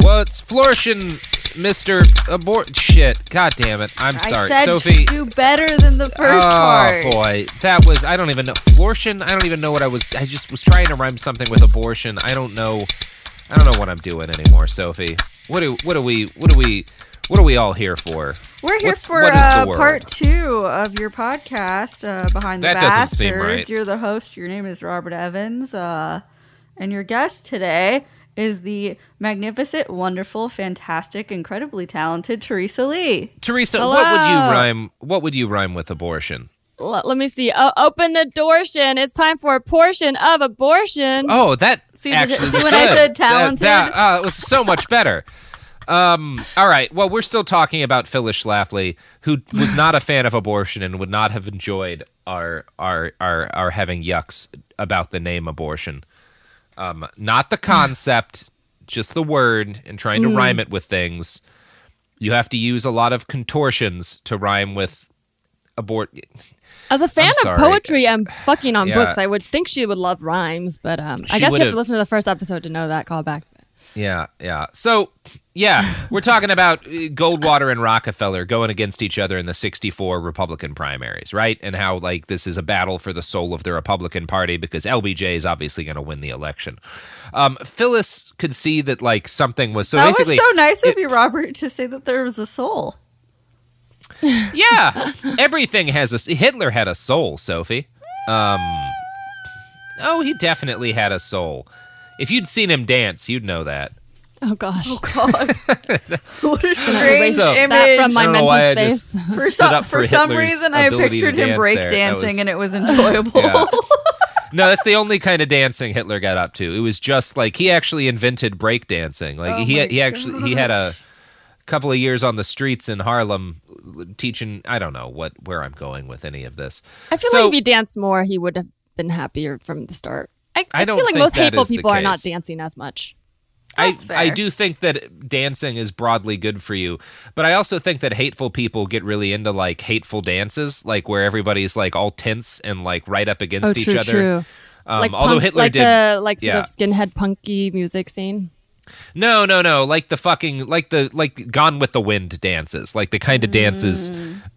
What's flourishing, Mister Abort? Shit! God damn it! I'm sorry, I said Sophie. do better than the first oh part. boy, that was I don't even know flourishing. I don't even know what I was. I just was trying to rhyme something with abortion. I don't know. I don't know what I'm doing anymore, Sophie. What do what do we what do we what are we all here for? We're here What's- for what is the uh, part two of your podcast, uh, Behind the That doesn't Bastards. seem right. You're the host. Your name is Robert Evans. Uh, and your guest today is the magnificent, wonderful, fantastic, incredibly talented Teresa Lee. Teresa, what would you rhyme? What would you rhyme with abortion? L- let me see. Oh, open the doortion. It's time for a portion of abortion. Oh, that See the- actually see was when I good. said That- talented? That, uh, it was so much better. Um, all right. Well, we're still talking about Phyllis Schlafly, who was not a fan of abortion and would not have enjoyed our our our, our having yucks about the name abortion. Um, not the concept, just the word, and trying to rhyme it with things. You have to use a lot of contortions to rhyme with abort. As a fan of poetry and fucking on Yeah. books, I would think she would love rhymes, but um, I guess you have to listen to the first episode to know that callback. Yeah, yeah. So, yeah, we're talking about uh, Goldwater and Rockefeller going against each other in the 64 Republican primaries, right? And how, like, this is a battle for the soul of the Republican Party because LBJ is obviously going to win the election. Um, Phyllis could see that, like, something was so that was so nice of you, Robert, to say that there was a soul. yeah, everything has a. Hitler had a soul, Sophie. Um, oh, he definitely had a soul. If you'd seen him dance, you'd know that. Oh gosh, Oh God, what a strange So- image. that from my I don't know mental space. just for stood some, up for for some reason, I pictured him dance break there. Dancing, was- and it was enjoyable. Yeah. No, that's the only kind of dancing Hitler got up to. It was just like he actually invented break dancing. Like Oh he he actually he had a couple of years on the streets in Harlem teaching I don't know what where I'm going with any of this. I feel So- like if he danced more, he would have been happier from the start. I, I I, don't feel like think most that hateful people are not dancing as much. I That's I fair. do think that dancing is broadly good for you, but I also think that hateful people get really into like hateful dances, like where everybody's like all tense and like right up against Oh, each true, other. true. Um, like although punk- Hitler like did the like sort yeah. of skinhead punky music scene. No, no, no. Like the fucking like the like Gone with the Wind dances, like the kind of dances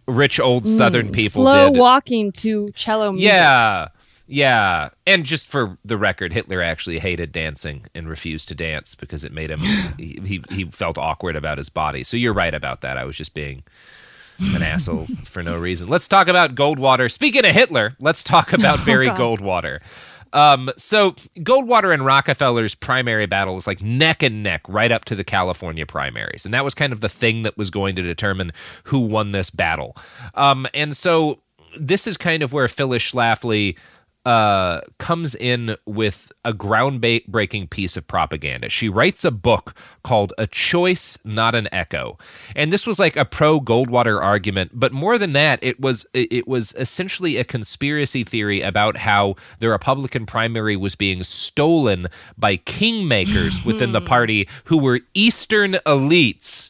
rich old Southern people Mm. Slow did. walking to cello music. yeah, yeah. And just for the record, Hitler actually hated dancing and refused to dance because it made him he he, he felt awkward about his body. So you're right about that. I was just being an asshole for no reason. Let's talk about Goldwater. Speaking of Hitler, let's talk about Barry Goldwater. Um, so Goldwater and Rockefeller's primary battle was like neck and neck right up to the California primaries. And that was kind of the thing that was going to determine who won this battle. Um, and so this is kind of where Phyllis Schlafly uh, comes in with a groundbreaking piece of propaganda. She writes a book called A Choice, Not an Echo. And this was like a pro Goldwater argument, but more than that, it was it was essentially a conspiracy theory about how the Republican primary was being stolen by kingmakers within the party who were Eastern elites.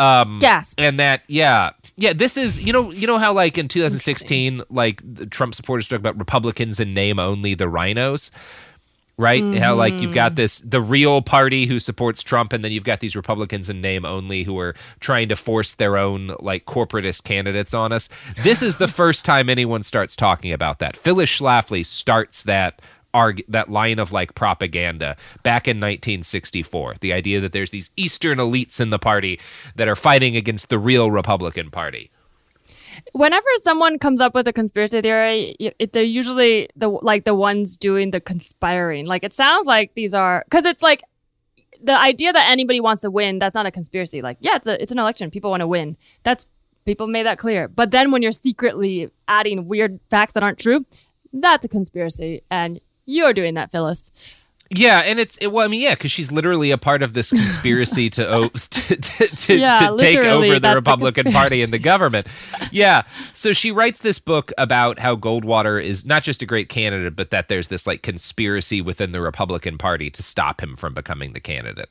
Um, Gasp. And that, yeah, yeah. This is, you know, you know how like in 2016, like the Trump supporters talk about Republicans in name only, the rhinos, right? How like you've got this the real party who supports Trump, and then you've got these Republicans in name only who are trying to force their own like corporatist candidates on us. This is the first time anyone starts talking about that. Phyllis Schlafly starts that arg- that line of like propaganda back in 1964 the idea that there's these eastern elites in the party that are fighting against the real republican party Whenever someone comes up with a conspiracy theory, it, they're usually the like the ones doing the conspiring. Like it sounds like these are because it's like the idea that anybody wants to win. That's not a conspiracy. Like yeah, it's a it's an election. People want to win. That's people made that clear. But then when you're secretly adding weird facts that aren't true, that's a conspiracy, and you're doing that, Phyllis. Yeah and it's it, well i mean yeah because she's literally a part of this conspiracy to o- to, to, to, Yeah, to take over the republican party and the government. Yeah so she writes this book about how goldwater is not just a great candidate but that there's this like conspiracy within the republican party to stop him from becoming the candidate.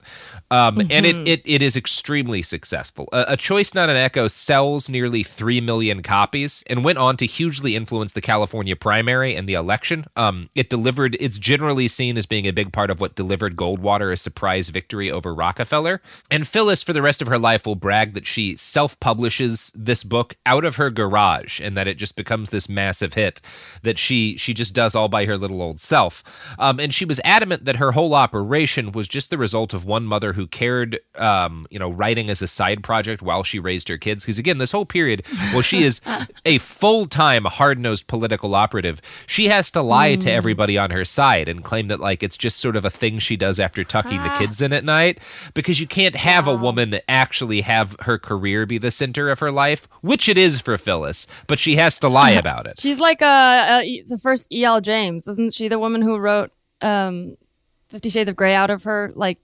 Um, and it, it it is extremely successful. A, a choice not an echo sells nearly 3 million copies and went on to hugely influence the california primary and the election. Um, it delivered it's generally seen as being a big part of what delivered goldwater a surprise victory over rockefeller. And phyllis for the rest of her life will brag that she self-publishes this book out of her garage and that it just becomes this massive hit that she she just does all by her little old self. Um, and she was adamant that her whole operation was just the result of one mother who cared um, you know writing as a side project while she raised her kids. Because again this whole period well she is a full-time hard-nosed political operative. She has to lie to everybody on her side and claim that like it's just sort of a thing she does after tucking the kids in at night because you can't have a woman actually have her career be the center of her life which it is for phyllis but she has to lie about it She's like uh, uh, the first E.L. James, isn't she? The woman who wrote um, Fifty Shades of Grey out of her like,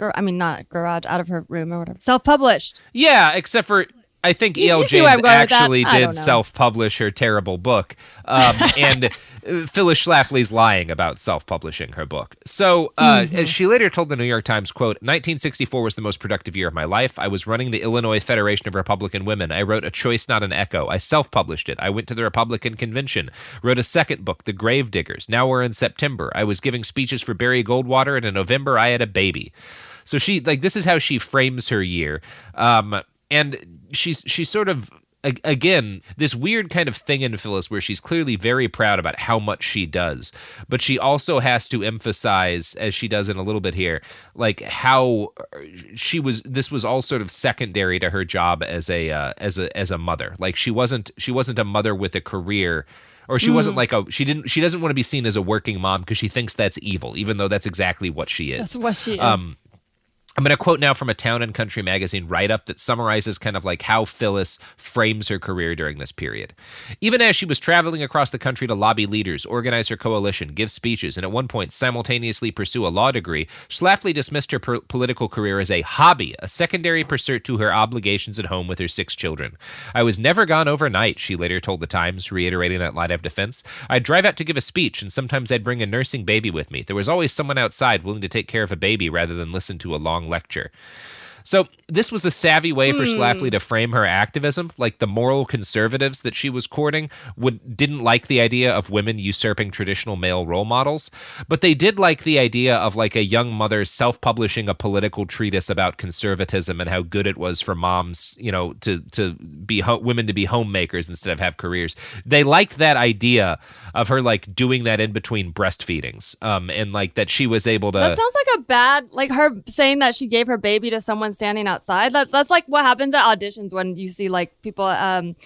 I mean, not garage, out of her room or whatever. Self-published. Yeah, except for I think E.L. you see where James I'm going with that? actually did self-publish her terrible book, um, and uh, Phyllis Schlafly's lying about self-publishing her book. So uh, Mm-hmm. she later told the New York Times, "quote 1964 was the most productive year of my life. I was running the Illinois Federation of Republican Women. I wrote A Choice, Not an Echo. I self-published it. I went to the Republican convention, wrote a second book, The Grave Diggers. Now we're in September. I was giving speeches for Barry Goldwater, and in November I had a baby." So she like this is how she frames her year. Um, and she's she's sort of again this weird kind of thing in Phyllis where she's clearly very proud about how much she does, but she also has to emphasize, as she does in a little bit here, like how she was. This was all sort of secondary to her job as a uh, as a as a mother. Like she wasn't she wasn't a mother with a career. Or she wasn't like a she didn't she doesn't want to be seen as a working mom because she thinks that's evil, even though that's exactly what she is. That's what she is. Um, I'm going to quote now from a Town and Country magazine write up that summarizes kind of like how Phyllis frames her career during this period. Even as she was traveling across the country to lobby leaders, organize her coalition, give speeches, and at one point simultaneously pursue a law degree, Schlafly dismissed her per- political career as a hobby, a secondary pursuit to her obligations at home with her six children. I was never gone overnight, she later told The Times, reiterating that line of defense. I'd drive out to give a speech, and sometimes I'd bring a nursing baby with me. There was always someone outside willing to take care of a baby rather than listen to a long lecture. So this was a savvy way for hmm. Schlafly to frame her activism. Like the moral conservatives that she was courting would didn't like the idea of women usurping traditional male role models, but they did like the idea of like a young mother self-publishing a political treatise about conservatism and how good it was for moms, you know, to to be ho- women to be homemakers instead of have careers. They liked that idea of her like doing that in between breastfeedings, um, and like that she was able to. that sounds like a bad, like her saying that she gave her baby to someone standing outside. That's that's like what happens at auditions when you see like people um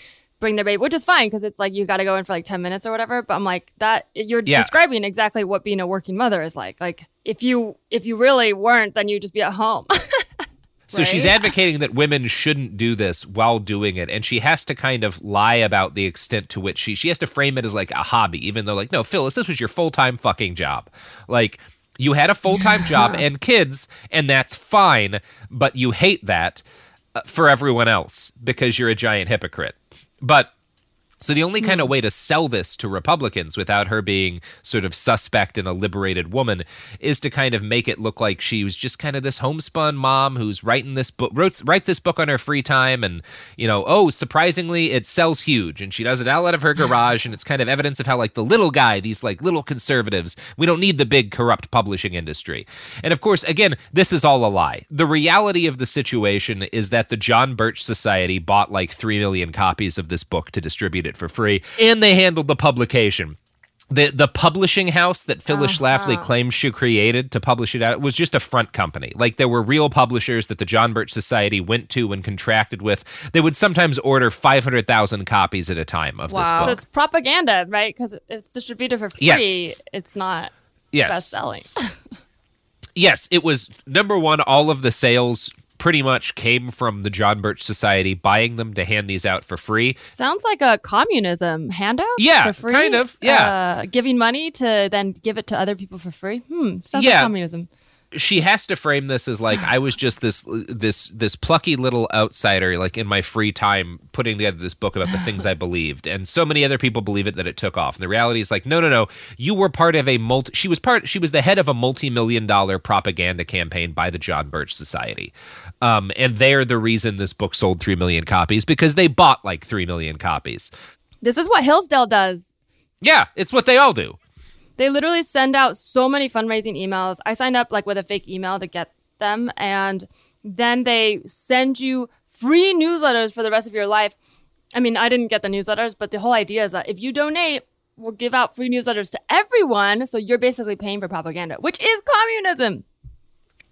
bring their baby, which is fine because it's like you got to go in for like 10 minutes or whatever. But I'm like that you're Yeah. describing exactly what being a working mother is like. Like if you if you really weren't, then you'd just be at home. So she's advocating that women shouldn't do this while doing it, and she has to kind of lie about the extent to which she she has to frame it as like a hobby, even though like no, Phyllis, this was your full time fucking job, like. You had a full time job and kids, and that's fine, but you hate that uh, for everyone else because you're a giant hypocrite. But so the only kind of mm. way to sell this to Republicans without her being sort of suspect and a liberated woman is to kind of make it look like she was just kind of this homespun mom who's writing this book wrote write this book on her free time and you know oh surprisingly it sells huge and she does it all out of her garage and it's kind of evidence of how like the little guy these like little conservatives we don't need the big corrupt publishing industry. And of course again this is all a lie. The reality of the situation is that the John Birch Society bought like 3 million copies of this book to distribute it for free and they handled the publication the the publishing house that Phyllis uh-huh. Schlafly claims she created to publish it out was just a front company. Like there were real publishers that the John Birch Society went to and contracted with. They would sometimes order five hundred thousand copies at a time of Wow. this so it's propaganda, right? Because it's distributed for free. Yes. It's not Yes, best selling. yes, it was number one. All of the sales pretty much came from the John Birch Society buying them to hand these out for free. Sounds like a communism handout. Yeah, for free. kind of, yeah. uh, giving money to then give it to other people for free. Hmm, sounds Yeah. like communism. she has to frame this as like I was just this this this plucky little outsider like in my free time putting together this book about the things I believed and so many other people believe it that it took off and the reality is like no no no you were part of a multi she was part she was the head of a multi-million dollar propaganda campaign by the John Birch Society um and they're the reason this book sold 3 million copies because they bought like 3 million copies This is what Hillsdale does. yeah it's what they all do They literally send out so many fundraising emails. I signed up like with a fake email to get them, and then they send you free newsletters for the rest of your life. I mean, I didn't get the newsletters, but the whole idea is that if you donate, we'll give out free newsletters to everyone. So you're basically paying for propaganda, which is communism.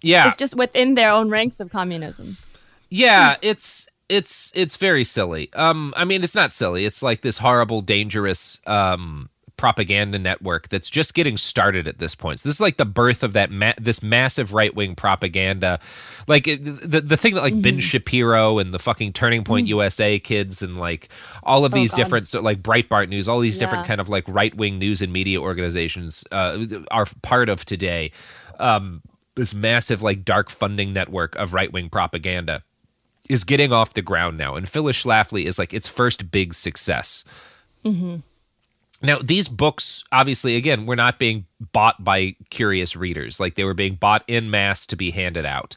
Yeah It's just within their own ranks of communism. Yeah, it's it's it's very silly. Um, I mean, it's not silly. It's like this horrible, dangerous um propaganda network that's just getting started at this point. So this is like the birth of that ma- this massive right wing propaganda, like it, the the thing that like Ben Shapiro and the fucking Turning Point USA kids and like all of these God. different so, like Breitbart News, all these different kind of like right wing news and media organizations uh, are part of today. Um, this massive like dark funding network of right wing propaganda is getting off the ground now, and Phyllis Schlafly is like its first big success. Mm-hmm. Now, these books, obviously, again, we're not being bought by curious readers. Like they were being bought in mass to be handed out.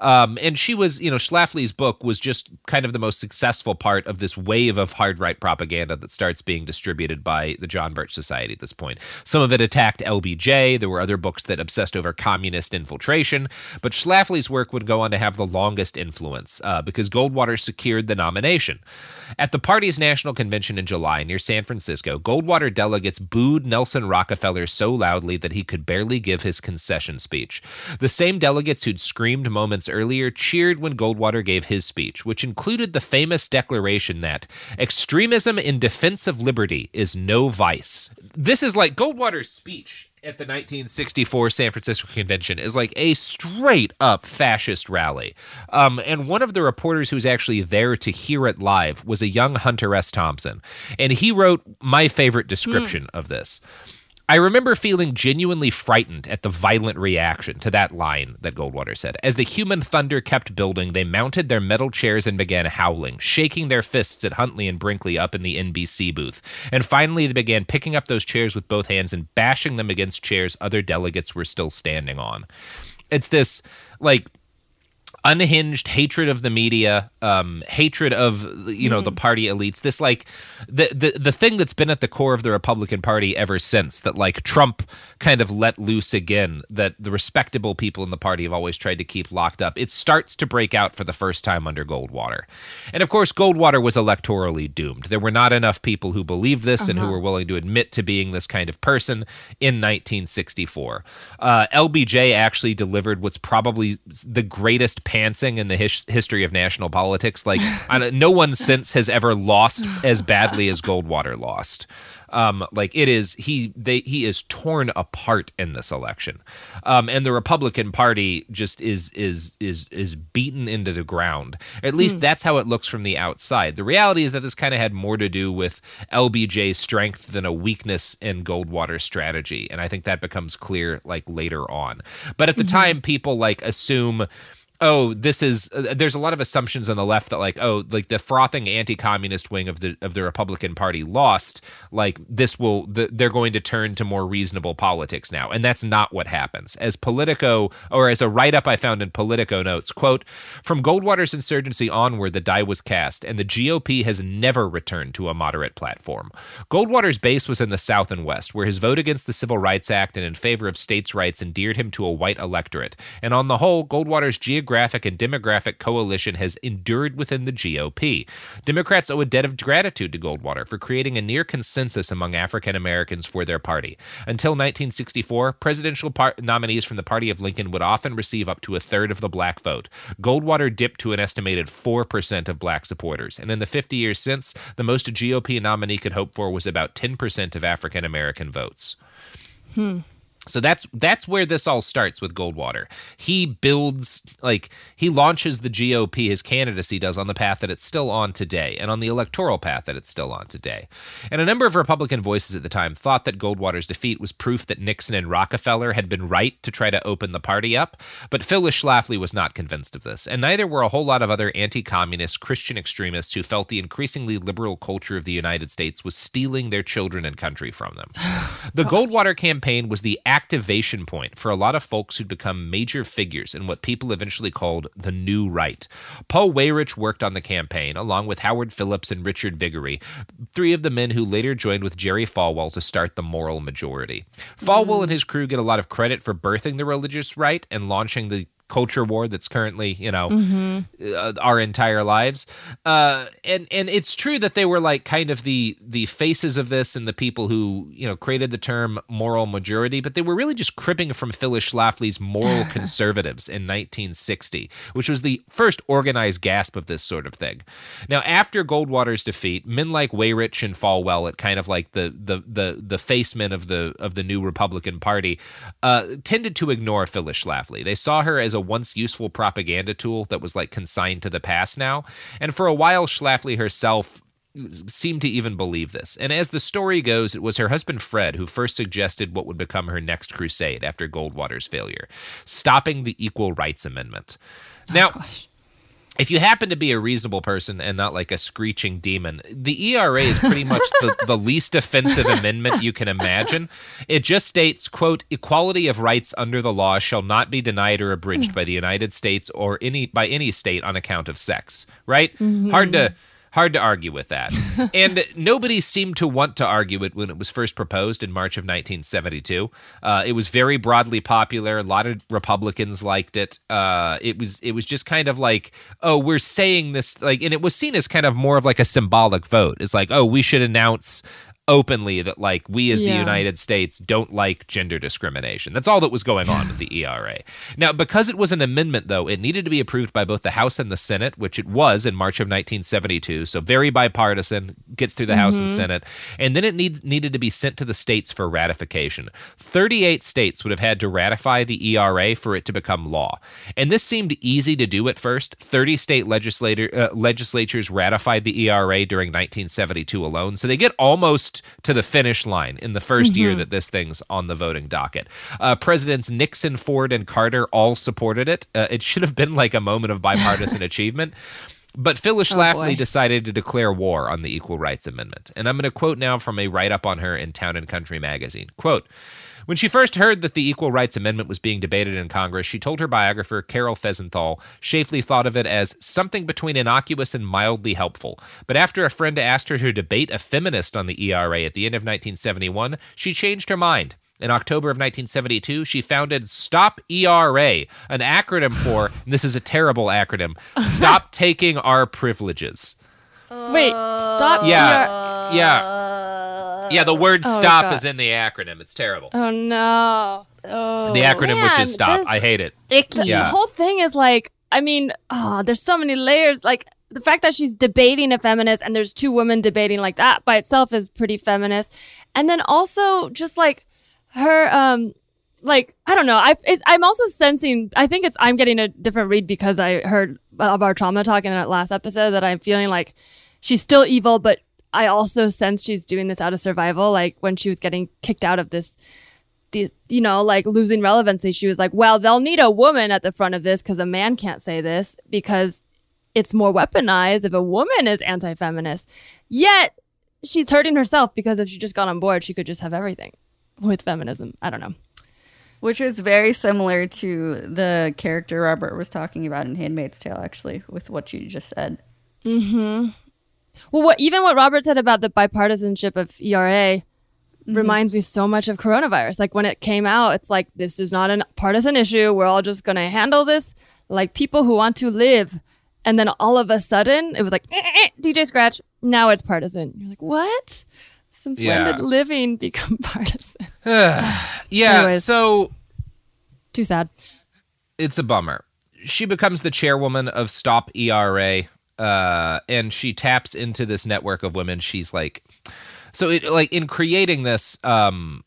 Um, and she was, you know, Schlafly's book was just kind of the most successful part of this wave of hard right propaganda that starts being distributed by the John Birch Society at this point. Some of it attacked LBJ. There were other books that obsessed over communist infiltration. But Schlafly's work would go on to have the longest influence uh, because Goldwater secured the nomination. At the party's national convention in July near San Francisco, Goldwater delegates booed Nelson Rockefeller so loudly that he could barely give his concession speech. The same delegates who'd screamed moments earlier cheered when Goldwater gave his speech, which included the famous declaration that extremism in defense of liberty is no vice. This is like Goldwater's speech at the 1964 San Francisco Convention is like a straight up fascist rally. Um, and one of the reporters who was actually there to hear it live was a young Hunter S. Thompson. And he wrote my favorite description of this. I remember feeling genuinely frightened at the violent reaction to that line that Goldwater said. As the human thunder kept building, they mounted their metal chairs and began howling, shaking their fists at Huntley and Brinkley up in the NBC booth. And finally, they began picking up those chairs with both hands and bashing them against chairs other delegates were still standing on. It's this, like, unhinged hatred of the media, um, hatred of you know the party elites. This like the, the the thing that's been at the core of the Republican Party ever since that like Trump kind of let loose again. That the respectable people in the party have always tried to keep locked up. It starts to break out for the first time under Goldwater, and of course Goldwater was electorally doomed. There were not enough people who believed this and who were willing to admit to being this kind of person in 1964. Uh, LBJ actually delivered what's probably the greatest pantsing in the his- history of national politics. Like, no one since has ever lost as badly as Goldwater lost. Um, like it is he they he is torn apart in this election, um, and the Republican Party just is is is is beaten into the ground. At least that's how it looks from the outside. The reality is that this kind of had more to do with LBJ's strength than a weakness in Goldwater's strategy, and I think that becomes clear like later on. But at the time, people like assume oh this is uh, there's a lot of assumptions on the left that like oh like the frothing anti-communist wing of the of the republican party lost like this will the, they're going to turn to more reasonable politics now. And that's not what happens. As politico or as a write-up i found in politico notes quote from goldwater's insurgency onward the die was cast and the gop has never returned to a moderate platform. Goldwater's base was in the south and west where his vote against the civil rights act and in favor of states rights endeared him to a white electorate. And on the whole goldwater's geographic and demographic coalition has endured within the GOP. Democrats owe a debt of gratitude to Goldwater for creating a near consensus among African Americans for their party. Until 1964, presidential par- nominees from the party of Lincoln would often receive up to a third of the black vote. Goldwater dipped to an estimated 4% of black supporters, and in the 50 years since, the most a GOP nominee could hope for was about 10% of African American votes. Hmm. So that's that's where this all starts with Goldwater. He builds like he launches the GOP his candidacy does on the path that it's still on today and on the electoral path that it's still on today. And a number of Republican voices at the time thought that Goldwater's defeat was proof that Nixon and Rockefeller had been right to try to open the party up, but Phyllis Schlafly was not convinced of this, and neither were a whole lot of other anti-communist Christian extremists who felt the increasingly liberal culture of the United States was stealing their children and country from them. The Goldwater campaign was the activation point for a lot of folks who'd become major figures in what people eventually called the New Right. Paul Weyrich worked on the campaign, along with Howard Phillips and Richard Viguerie, three of the men who later joined with Jerry Falwell to start the Moral Majority. Falwell and his crew get a lot of credit for birthing the religious right and launching the culture war that's currently you know uh, our entire lives. Uh, and and it's true that they were like kind of the the faces of this and the people who you know created the term moral majority but they were really just cribbing from Phyllis Schlafly's moral conservatives in 1960 which was the first organized gasp of this sort of thing. Now after Goldwater's defeat men like Weyrich and Falwell at kind of like the the the the facemen of the of the new Republican Party uh, tended to ignore Phyllis Schlafly. They saw her as a once useful propaganda tool that was like consigned to the past now. And for a while, Schlafly herself seemed to even believe this. And as the story goes, it was her husband Fred who first suggested what would become her next crusade after Goldwater's failure stopping the Equal Rights Amendment. Oh, now, if you happen to be a reasonable person and not like a screeching demon, the ERA is pretty much the, the least offensive amendment you can imagine. It just states, quote, equality of rights under the law shall not be denied or abridged hmm. by the United States or any by any state on account of sex. Right? Mm-hmm. Hard to hard to argue with that. and nobody seemed to want to argue it when it was first proposed in March of 1972. Uh, it was very broadly popular. A lot of Republicans liked it. Uh, it was it was just kind of like, oh, we're saying this like, and it was seen as kind of more of like a symbolic vote. It's like, oh, we should announce openly that like we as the United States don't like gender discrimination. That's all that was going on with the ERA. Now, because it was an amendment though, it needed to be approved by both the House and the Senate, which it was in March of 1972. So very bipartisan, gets through the House and Senate, and then it need, needed to be sent to the states for ratification. 38 states would have had to ratify the ERA for it to become law. And this seemed easy to do at first. 30 state legislator uh, legislatures ratified the ERA during 1972 alone. So they get almost to the finish line in the 1st year that this thing's on the voting docket. Uh, Presidents Nixon, Ford, and Carter all supported it. Uh, it should have been like a moment of bipartisan achievement. But Phyllis Schlafly boy. decided to declare war on the Equal Rights Amendment. And I'm going to quote now from a write up on her in Town and Country magazine. Quote, when she first heard that the Equal Rights Amendment was being debated in Congress, she told her biographer, Carol Felsenthal, Schlafly thought of it as something between innocuous and mildly helpful. But after a friend asked her to debate a feminist on the ERA at the end of 1971, she changed her mind. In October of 1972, she founded Stop ERA, an acronym for, and this is a terrible acronym, Stop Taking Our Privileges. Wait, stop. Yeah, yeah. Yeah, the word Oh, stop God. is in the acronym. It's terrible. Oh no. the acronym which is stop. I hate it. Icky. Yeah. The whole thing is like I mean, oh, there's so many layers. Like the fact that she's debating a feminist and there's two women debating like that by itself is pretty feminist. And then also just like her, um, like I don't know. I I'm also sensing. I think it's I'm getting a different read because I heard of our trauma talk in that last episode that I'm feeling like she's still evil, but I also sense she's doing this out of survival. Like when she was getting kicked out of this the you know like losing relevancy she was like well they'll need a woman at the front of this because a man can't say this because it's more weaponized if a woman is anti-feminist. Yet she's hurting herself because if she just got on board she could just have everything with feminism. I don't know. Which is very similar to the character robert was talking about in handmaid's tale actually with what you just said. Mm-hmm well what even what robert said about the bipartisanship of era mm-hmm. reminds me so much of coronavirus. Like when it came out, it's like this is not a partisan issue. We're all just going to handle this like people who want to live. And then all of a sudden, it was like eh, eh, eh DJ Scratch. Now it's partisan. You're like, what? Since yeah. when did living become partisan? yeah. Anyways, so too sad. It's a bummer. She becomes the chairwoman of Stop ERA, uh, and she taps into this network of women. She's like, so it like in creating this um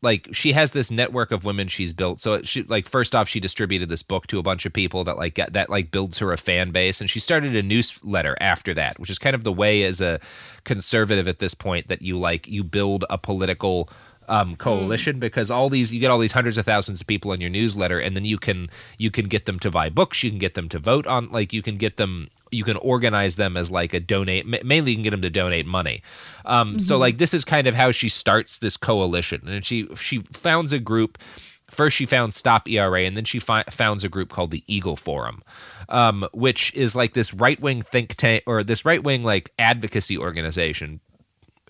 like she has this network of women she's built so she like first off she distributed this book to a bunch of people that like get, that like builds her a fan base and she started a newsletter after that which is kind of the way as a conservative at this point that you like you build a political um, coalition mm. because all these you get all these hundreds of thousands of people in your newsletter and then you can you can get them to buy books you can get them to vote on like you can get them you can organize them as like a donate mainly you can get them to donate money. Um, mm-hmm. so like this is kind of how she starts this coalition. And she she founds a group. First she found stop era and then she fi- founds a group called the eagle forum um, which is like this right-wing think tank or this right-wing like advocacy organization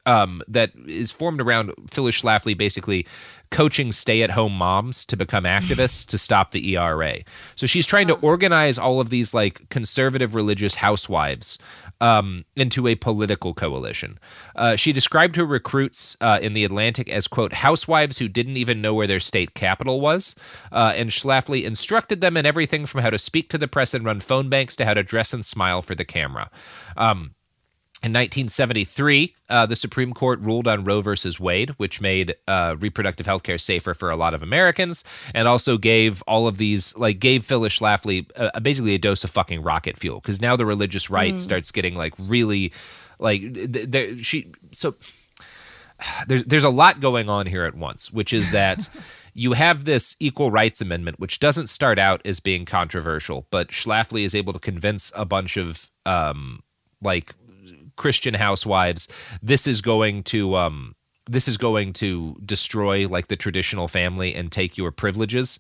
um, that is formed around Phyllis Schlafly basically coaching stay at home moms to become activists to stop the ERA. So she's trying to organize all of these like conservative religious housewives um, into a political coalition. Uh, she described her recruits uh, in the Atlantic as, quote, housewives who didn't even know where their state capital was. Uh, and Schlafly instructed them in everything from how to speak to the press and run phone banks to how to dress and smile for the camera. Um, in 1973, uh, the Supreme Court ruled on Roe versus Wade, which made uh, reproductive health care safer for a lot of Americans, and also gave all of these, like, gave Phyllis Schlafly uh, basically a dose of fucking rocket fuel because now the religious right mm. starts getting like really, like, there she so there's there's a lot going on here at once, which is that. you have this equal rights amendment, which doesn't start out as being controversial, but Schlafly is able to convince a bunch of um, like Christian housewives, this is going to um, this is going to destroy like the traditional family and take your privileges.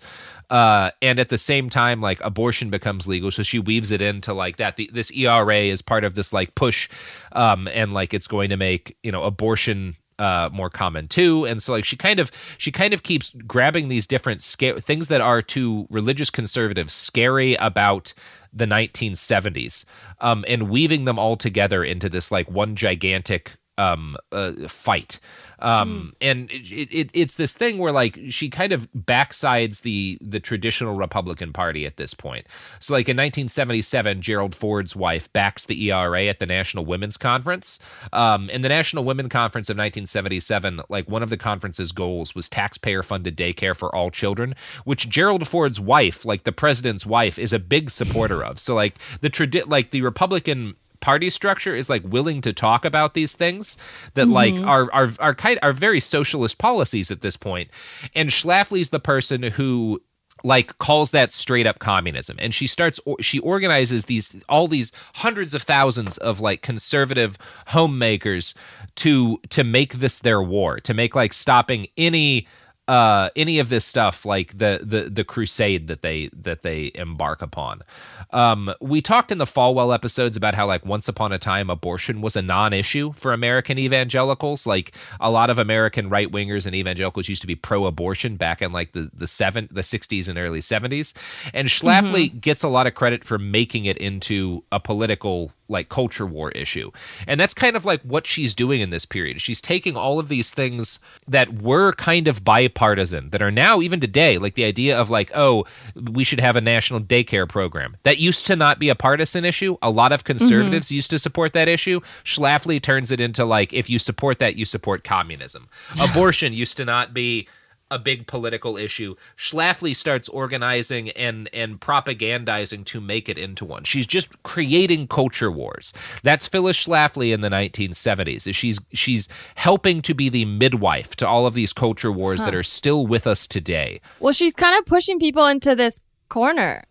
Uh, and at the same time like abortion becomes legal. So she weaves it into like that the, this era is part of this like push um, and like it's going to make you know abortion uh, more common too. And so like she kind of she kind of keeps grabbing these different scare things that are to religious conservatives scary about the 1970s um, and weaving them all together into this like one gigantic um, uh, fight um, mm. and it, it, it's this thing where like she kind of backsides the the traditional Republican Party at this point. So like in 1977, Gerald Ford's wife backs the ERA at the National Women's Conference. Um, in the National Women's Conference of 1977, like one of the conference's goals was taxpayer funded daycare for all children, which Gerald Ford's wife, like the president's wife, is a big supporter of. So like the tradi- like the Republican party structure is like willing to talk about these things that mm-hmm. like are are are kind are very socialist policies at this point. And Schlafly's the person who like calls that straight up communism and she starts she organizes these all these hundreds of thousands of like conservative homemakers to to make this their war to make like stopping any uh, any of this stuff like the the the crusade that they that they embark upon. Um, we talked in the Falwell episodes about how like once upon a time abortion was a non-issue for American evangelicals. Like a lot of American right wingers and evangelicals used to be pro-abortion back in like the the seven the sixties and early seventies. And Schlafly mm-hmm. gets a lot of credit for making it into a political like culture war issue. And that's kind of like what she's doing in this period. She's taking all of these things that were kind of bipartisan that are now even today like the idea of like oh we should have a national daycare program. That used to not be a partisan issue. A lot of conservatives mm-hmm. used to support that issue. Schlafly turns it into like if you support that you support communism. Abortion used to not be a big political issue. Schlafly starts organizing and and propagandizing to make it into one. She's just creating culture wars. That's Phyllis Schlafly in the 1970s. She's she's helping to be the midwife to all of these culture wars huh. that are still with us today. Well, she's kind of pushing people into this corner.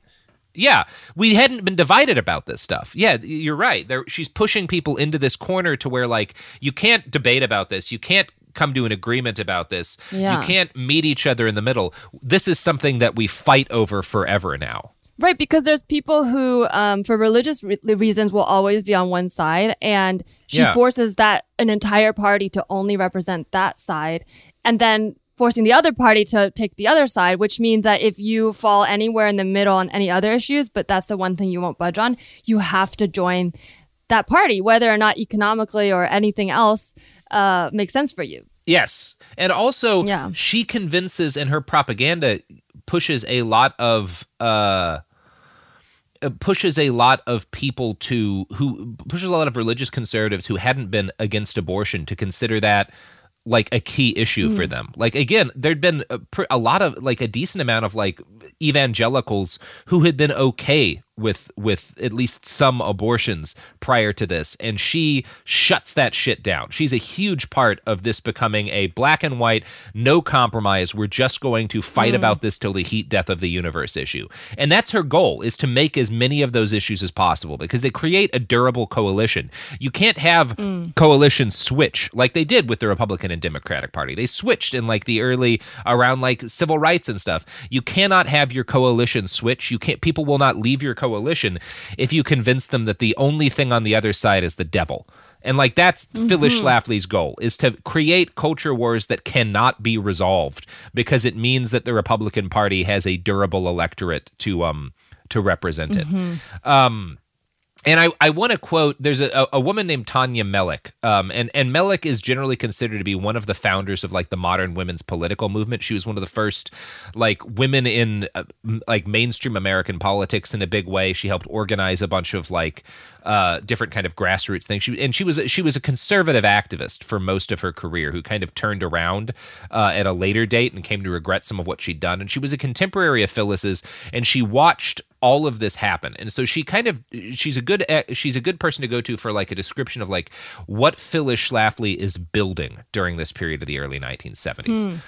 Yeah, we hadn't been divided about this stuff. Yeah, you're right. There, she's pushing people into this corner to where like you can't debate about this. You can't come to an agreement about this. Yeah. You can't meet each other in the middle. This is something that we fight over forever now. Right, because there's people who, um, for religious re- reasons, will always be on one side, and she yeah. forces that an entire party to only represent that side, and then forcing the other party to take the other side, which means that if you fall anywhere in the middle on any other issues, but that's the one thing you won't budge on, you have to join that party, whether or not economically or anything else uh, makes sense for you. Yes. And also, yeah. she convinces and her propaganda pushes a lot of. Uh, uh, pushes a lot of people to who pushes a lot of religious conservatives who hadn't been against abortion to consider that like a key issue mm. for them. Like again, there'd been a, a, lot of like a decent amount of like evangelicals who had been okay with with at least some abortions prior to this and she shuts that shit down. She's a huge part of this becoming a black and white no compromise we're just going to fight mm. about this till the heat death of the universe issue. And that's her goal is to make as many of those issues as possible because they create a durable coalition. You can't have mm. coalitions switch like they did with the Republican and Democratic Party. They switched in like the early around like civil rights and stuff. You cannot have your coalition switch. You can't people will not leave your coalition coalition if you convince them that the only thing on the other side is the devil. And like that's mm-hmm. Phyllis Schlafly's goal is to create culture wars that cannot be resolved because it means that the Republican Party has a durable electorate to um to represent it. Mm-hmm. Um and I, I want to quote there's a, a woman named Tanya Melich. Um, and, and Melich is generally considered to be one of the founders of like the modern women's political movement. She was one of the first like women in uh, like mainstream American politics in a big way. She helped organize a bunch of like uh, different kind of grassroots things. She, and she was she was a conservative activist for most of her career, who kind of turned around uh, at a later date and came to regret some of what she'd done. And she was a contemporary of Phyllis's, and she watched all of this happen. And so she kind of she's a good eh, she's a good person to go to for like a description of like what Phyllis Schlafly is building during this period of the early 1970s. Mm.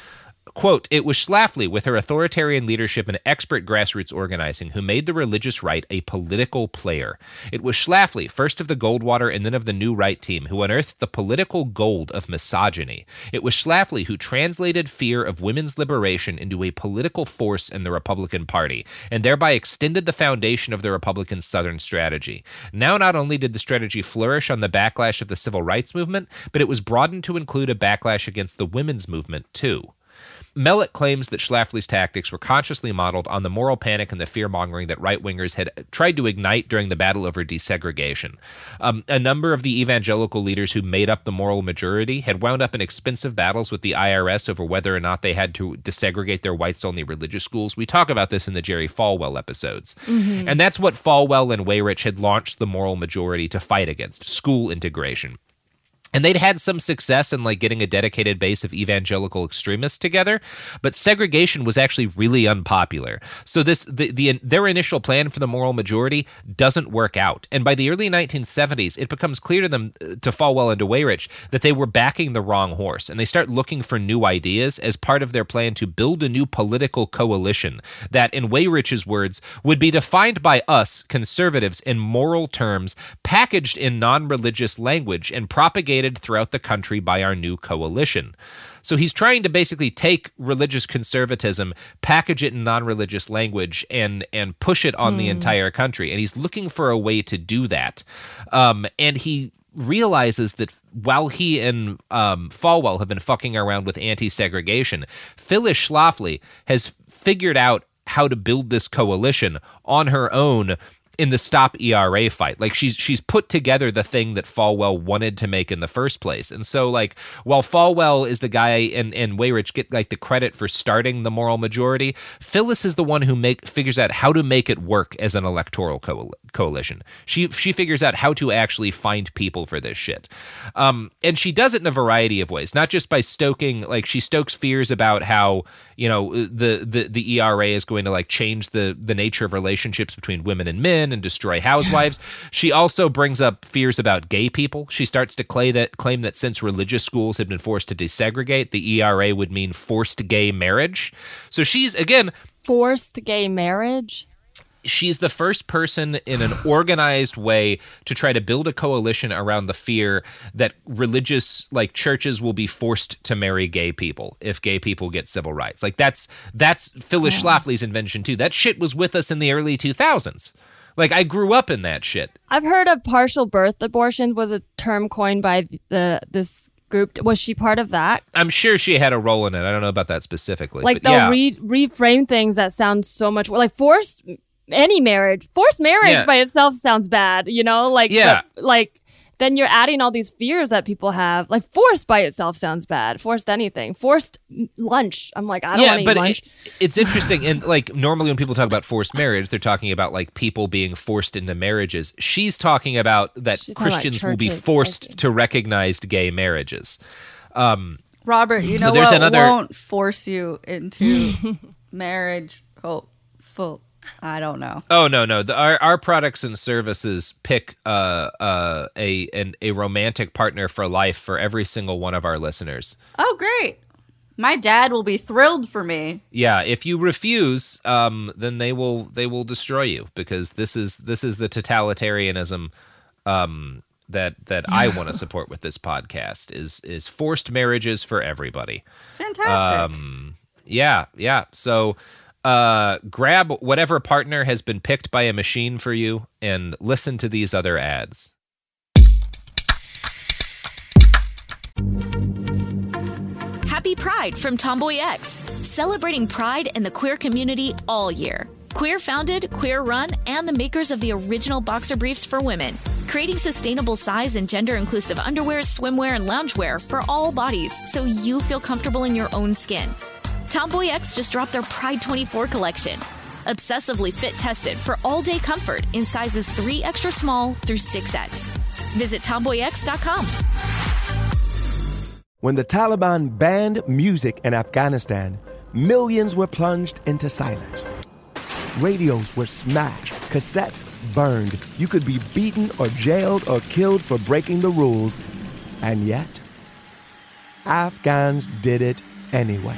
Quote, it was Schlafly, with her authoritarian leadership and expert grassroots organizing, who made the religious right a political player. It was Schlafly, first of the Goldwater and then of the New Right team, who unearthed the political gold of misogyny. It was Schlafly who translated fear of women's liberation into a political force in the Republican Party, and thereby extended the foundation of the Republican Southern strategy. Now, not only did the strategy flourish on the backlash of the civil rights movement, but it was broadened to include a backlash against the women's movement, too. Melich claims that Schlafly's tactics were consciously modeled on the moral panic and the fear mongering that right wingers had tried to ignite during the battle over desegregation. Um, a number of the evangelical leaders who made up the moral majority had wound up in expensive battles with the IRS over whether or not they had to desegregate their whites only religious schools. We talk about this in the Jerry Falwell episodes. Mm-hmm. And that's what Falwell and Weyrich had launched the moral majority to fight against school integration and they'd had some success in like getting a dedicated base of evangelical extremists together but segregation was actually really unpopular. So this the, the their initial plan for the moral majority doesn't work out. And by the early 1970s it becomes clear to them uh, to Falwell and to Weyrich that they were backing the wrong horse and they start looking for new ideas as part of their plan to build a new political coalition that in Weyrich's words would be defined by us conservatives in moral terms packaged in non-religious language and propagated throughout the country by our new coalition. So he's trying to basically take religious conservatism, package it in non-religious language, and and push it on mm. the hmm. entire country. And he's looking for a way to do that. Um, and he realizes that while he and um, Falwell have been fucking around with anti-segregation, Phyllis Schlafly has figured out how to build this coalition on her own in the stop ERA fight. Like she's she's put together the thing that Falwell wanted to make in the first place. And so like while Falwell is the guy and and Weyrich get like the credit for starting the moral majority, Phyllis is the one who make figures out how to make it work as an electoral coal- coalition. She she figures out how to actually find people for this shit. Um, and she does it in a variety of ways, not just by stoking like she stokes fears about how you know the the the ERA is going to like change the the nature of relationships between women and men and destroy housewives. she also brings up fears about gay people. She starts to claim that claim that since religious schools had been forced to desegregate, the ERA would mean forced gay marriage. So she's again Forced gay marriage. She's the first person in an organized way to try to build a coalition around the fear that religious like churches will be forced to marry gay people if gay people get civil rights like that's that's phyllis schlafly's invention too that shit was with us in the early 2000s like i grew up in that shit I've heard of partial birth abortion was a term coined by the this group. Was she part of that? i'm sure she had a role in it i don't know about that specifically Like but they'll yeah. re- reframe things that sound so much like forced any marriage. Forced marriage Yeah. by itself sounds bad, you know? Like Yeah. but, like then you're adding all these fears that people have. Like forced by itself sounds bad. Forced anything. Forced lunch. I'm like I don't yeah, want to but eat lunch. it, it's interesting. And like normally when people talk about forced marriage, they're talking about like people being forced into marriages. She's talking about that She's talking about Christians will be forced to recognize gay marriages. Um, Robert, you So know there's what another- won't force you into marriage? Oh, full. I don't know. oh no, no, the, our our products and services pick uh, uh, a an, a romantic partner for life for every single one of our listeners. Oh, great. My dad will be thrilled for me. Yeah, if you refuse, um, then they will they will destroy you because this is this is the totalitarianism um, that that I want to support with this podcast is is forced marriages for everybody. Fantastic. Um, yeah, yeah. So uh, grab whatever partner has been picked by a machine for you and listen to these other ads. Happy Pride from Tomboy X, celebrating pride and the queer community all year. Queer founded, queer run, and the makers of the original boxer briefs for women, creating sustainable size and gender inclusive underwear, swimwear, and loungewear for all bodies so you feel comfortable in your own skin. Tomboy X just dropped their Pride 24 collection. Obsessively fit tested for all day comfort in sizes 3 extra small through 6X. Visit tomboyx.com. When the Taliban banned music in Afghanistan, millions were plunged into silence. Radios were smashed, cassettes burned. You could be beaten or jailed or killed for breaking the rules. And yet, Afghans did it anyway.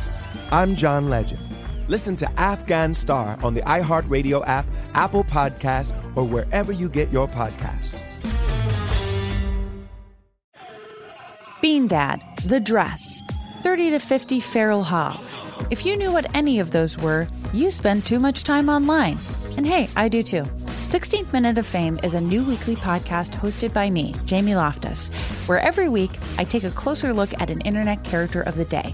I'm John Legend. Listen to Afghan Star on the iHeartRadio app, Apple Podcasts, or wherever you get your podcasts. Bean Dad, The Dress, 30 to 50 Feral Hogs. If you knew what any of those were, you spend too much time online. And hey, I do too. 16th Minute of Fame is a new weekly podcast hosted by me, Jamie Loftus, where every week I take a closer look at an internet character of the day.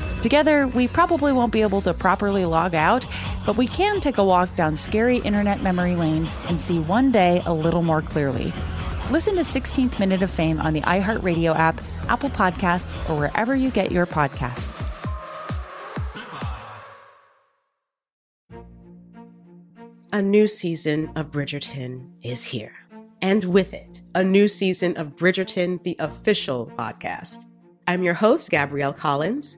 Together, we probably won't be able to properly log out, but we can take a walk down scary internet memory lane and see one day a little more clearly. Listen to 16th Minute of Fame on the iHeartRadio app, Apple Podcasts, or wherever you get your podcasts. a new season of Bridgerton is here. And with it, a new season of Bridgerton, the official podcast. I'm your host, Gabrielle Collins,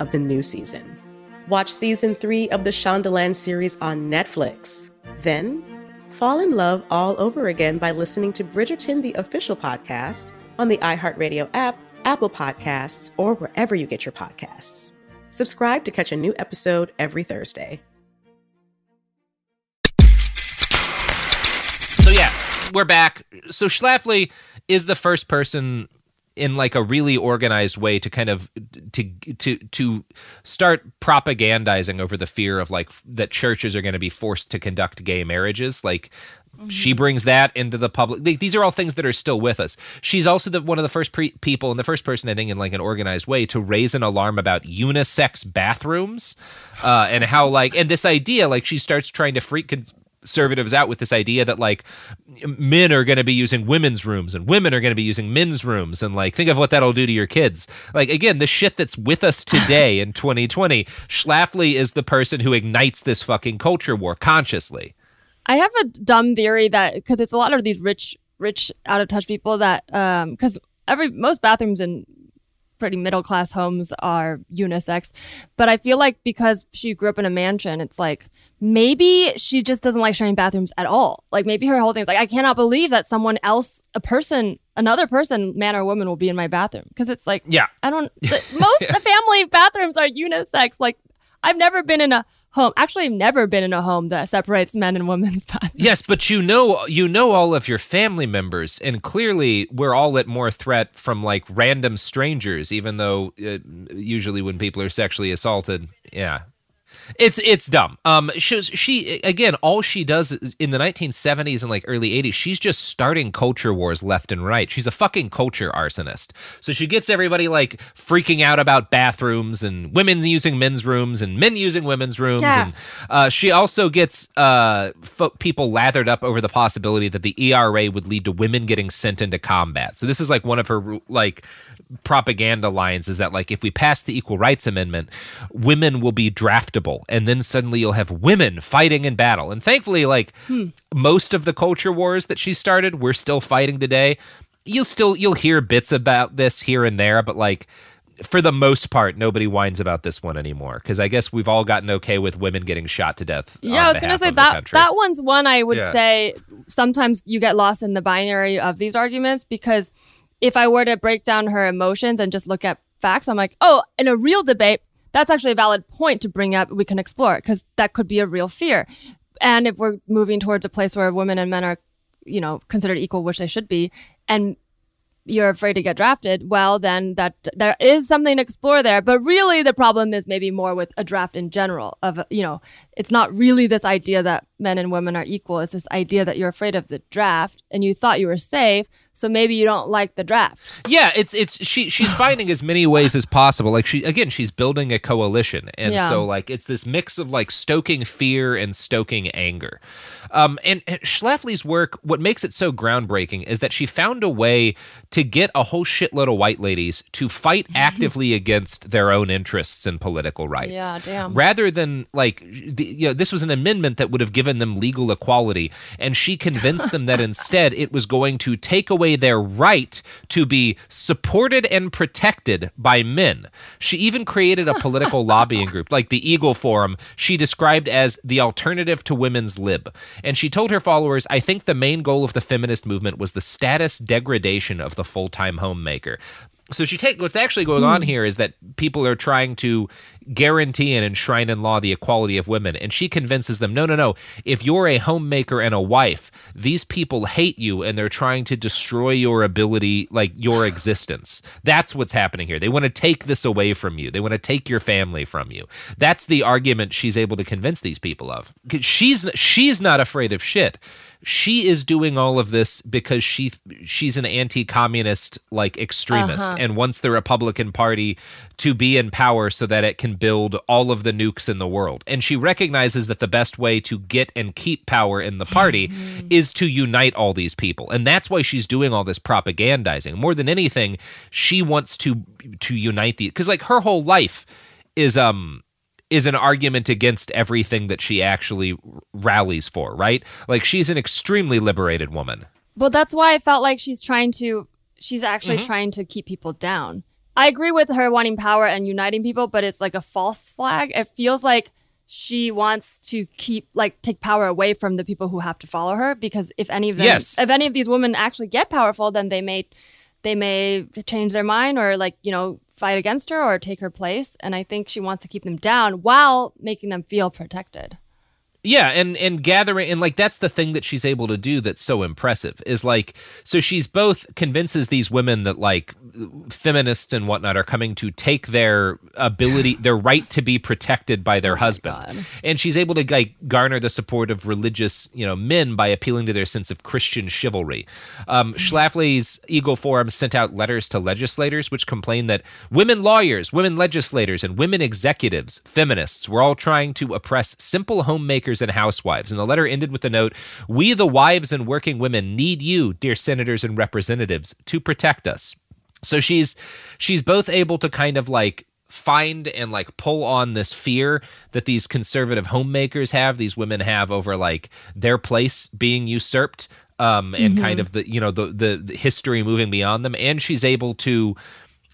of the new season. Watch season three of the Shondaland series on Netflix. Then, fall in love all over again by listening to Bridgerton, the official podcast, on the iHeartRadio app, Apple Podcasts, or wherever you get your podcasts. Subscribe to catch a new episode every Thursday. So yeah, we're back. So Schlafly is the first person in like a really organized way to kind of to to to start propagandizing over the fear of like that churches are going to be forced to conduct gay marriages. Like she brings that into the public. Th- these are all things that are still with us. She's also the one of the first pre- people and the first person i think in like an organized way to raise an alarm about unisex bathrooms uh, and how like and this idea like she starts trying to freak conservatives out with this idea that like men are going to be using women's rooms and women are going to be using men's rooms and like think of what that'll do to your kids. Like again the shit that's with us today in 2020 schlafly is the person who ignites this fucking culture war consciously. I have a dumb theory that because it's a lot of these rich, rich, out of touch people that um because every most bathrooms in pretty middle class homes are unisex, but I feel like because she grew up in a mansion, it's like maybe she just doesn't like sharing bathrooms at all. Like maybe her whole thing is like I cannot believe that someone else, a person, another person, man or woman, will be in my bathroom because it's like yeah I don't. The, most family bathrooms are unisex. Like I've never been in a home. Actually, I've never been in a home that separates men and women's bathrooms. Yes, but you know you know all of your family members, and clearly we're all at more threat from like random strangers. Even though uh, usually when people are sexually assaulted, yeah, it's it's dumb. Um, she, she again, all she does in the 1970s and like early 80s, she's just starting culture wars left and right. She's a fucking culture arsonist. So she gets everybody like freaking out about bathrooms and women using men's rooms and men using women's rooms. Yes. And uh, she also gets uh, fo- people lathered up over the possibility that the ERA would lead to women getting sent into combat. So this is like one of her like propaganda lines is that like if we pass the equal rights amendment women will be draftable and then suddenly you'll have women fighting in battle. And thankfully like hmm. most of the culture wars that she started we're still fighting today. You'll still you'll hear bits about this here and there but like for the most part nobody whines about this one anymore because i guess we've all gotten okay with women getting shot to death Yeah, on I was gonna say of that that one's one I would Yeah. say sometimes you get lost in the binary of these arguments because if I were to break down her emotions and just look at facts, I'm like, oh, in a real debate, that's actually a valid point to bring up. We can explore because that could be a real fear. And if we're moving towards a place where women and men are, you know, considered equal, which they should be, and you're afraid to get drafted, well, then that there is something to explore there. But really, the problem is maybe more with a draft in general. Of you know, it's not really this idea that men and women are equal. It's this idea that you're afraid of the draft and you thought you were safe, so maybe you don't like the draft. Yeah, it's it's she she's finding as many ways as possible. Like she again, she's building a coalition, and Yeah. so like it's this mix of like stoking fear and stoking anger. Um, and, and Schlafly's work, what makes it so groundbreaking is that she found a way to get a whole shitload of white ladies to fight actively against their own interests and political rights. Yeah, damn. Rather than like, the, you know, this was an amendment that would have given them legal equality, and she convinced them that instead it was going to take away their right to be supported and protected by men. She even created a political lobbying group, like the Eagle Forum, she described as the alternative to women's lib. And she told her followers, I think the main goal of the feminist movement was the status degradation of the full time homemaker. So she take what's actually going on hmm. here is that people are trying to guarantee and enshrine in law the equality of women, and she convinces them, no, no, no. If you're a homemaker and a wife, these people hate you and they're trying to destroy your ability, like your existence. That's what's happening here. They want to take this away from you. They want to take your family from you. That's the argument she's able to convince these people of. She's she's not afraid of shit. She is doing all of this because she she's an anti-communist like extremist Uh-huh. and wants the Republican Party to be in power so that it can build all of the nukes in the world. And she recognizes that the best way to get and keep power in the party is to unite all these people. And that's why she's doing all this propagandizing. More than anything, she wants to to unite the cuz like her whole life is um is an argument against everything that she actually rallies for, right? Like she's an extremely liberated woman. Well, that's why I felt like she's trying to, she's actually Mm-hmm. trying to keep people down. I agree with her wanting power and uniting people, but it's like a false flag. It feels like she wants to keep, like, take power away from the people who have to follow her because if any of them, Yes. if any of these women actually get powerful, then they may, they may change their mind or, like, you know, fight against her or take her place. And I think she wants to keep them down while making them feel protected. Yeah, and and gathering and like that's the thing that she's able to do that's so impressive is like so she's both convinces these women that like feminists and whatnot are coming to take their ability their right to be protected by their husband. And she's able to like garner the support of religious you know men by appealing to their sense of christian chivalry. Um, schlafly's eagle forum sent out letters to legislators which complained that women lawyers women legislators and women executives feminists were all trying to oppress simple homemakers and housewives. And the letter ended with the note we the wives and working women need you dear senators and representatives to protect us. So she's she's both able to kind of like find and like pull on this fear that these conservative homemakers have, these women have over like their place being usurped, um, and kind of the you know the, the the history moving beyond them, and she's able to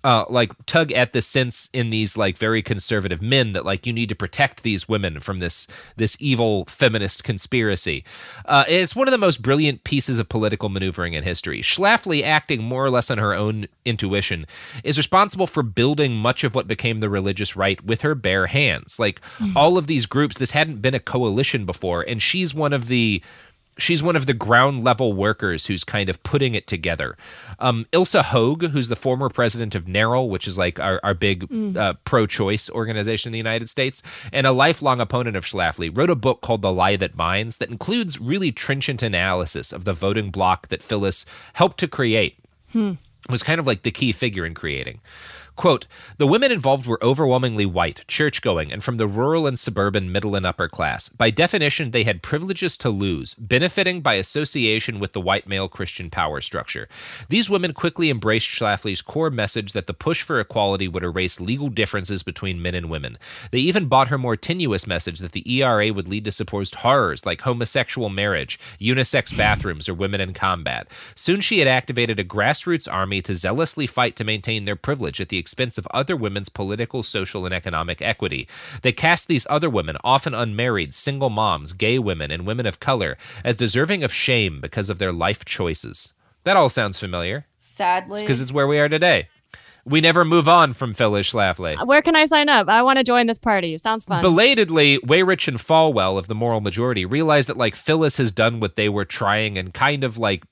uh, like tug at the sense in these like very conservative men that like you need to protect these women from this this evil feminist conspiracy. Uh, it's one of the most brilliant pieces of political maneuvering in history. Schlafly, acting more or less on her own intuition, is responsible for building much of what became the religious right with her bare hands. Like all of these groups, this hadn't been a coalition before, and she's one of the she's one of the ground level workers who's kind of putting it together. Um, Ilyse Hogue, who's the former president of NARAL, which is like our, our big uh, pro choice organization in the United States, and a lifelong opponent of Schlafly, wrote a book called The Lie That Binds that includes really trenchant analysis of the voting bloc that Phyllis helped to create. Was kind of like the key figure in creating. Quote, the women involved were overwhelmingly white, church going, and from the rural and suburban middle and upper class. By definition, they had privileges to lose, benefiting by association with the white male Christian power structure. These women quickly embraced Schlafly's core message that the push for equality would erase legal differences between men and women. They even bought her more tenuous message that the ERA would lead to supposed horrors like homosexual marriage, unisex bathrooms, or women in combat. Soon she had activated a grassroots army to zealously fight to maintain their privilege at the expense of other women's political, social, and economic equity. They cast these other women, often unmarried, single moms, gay women, and women of color, as deserving of shame because of their life choices. That all sounds familiar Sadly, because it's where we are today. We never move on from Phyllis Schlafly. Uh, where can I sign up? I want to join this party. Sounds fun. Belatedly, Weyrich and Falwell of the Moral Majority realized that like Phyllis has done what they were trying and kind of like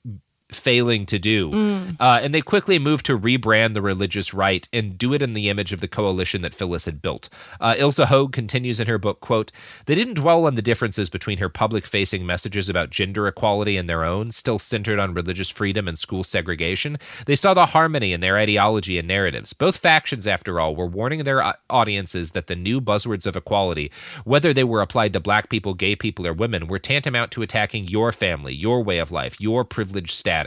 failing to do. Uh, and they quickly moved to rebrand the religious right and do it in the image of the coalition that Phyllis had built. Uh, Ilyse Hogue continues in her book, quote, They didn't dwell on the differences between her public-facing messages about gender equality and their own, still centered on religious freedom and school segregation. They saw the harmony in their ideology and narratives. Both factions, after all, were warning their uh, audiences that the new buzzwords of equality, whether they were applied to black people, gay people, or women, were tantamount to attacking your family, your way of life, your privileged status.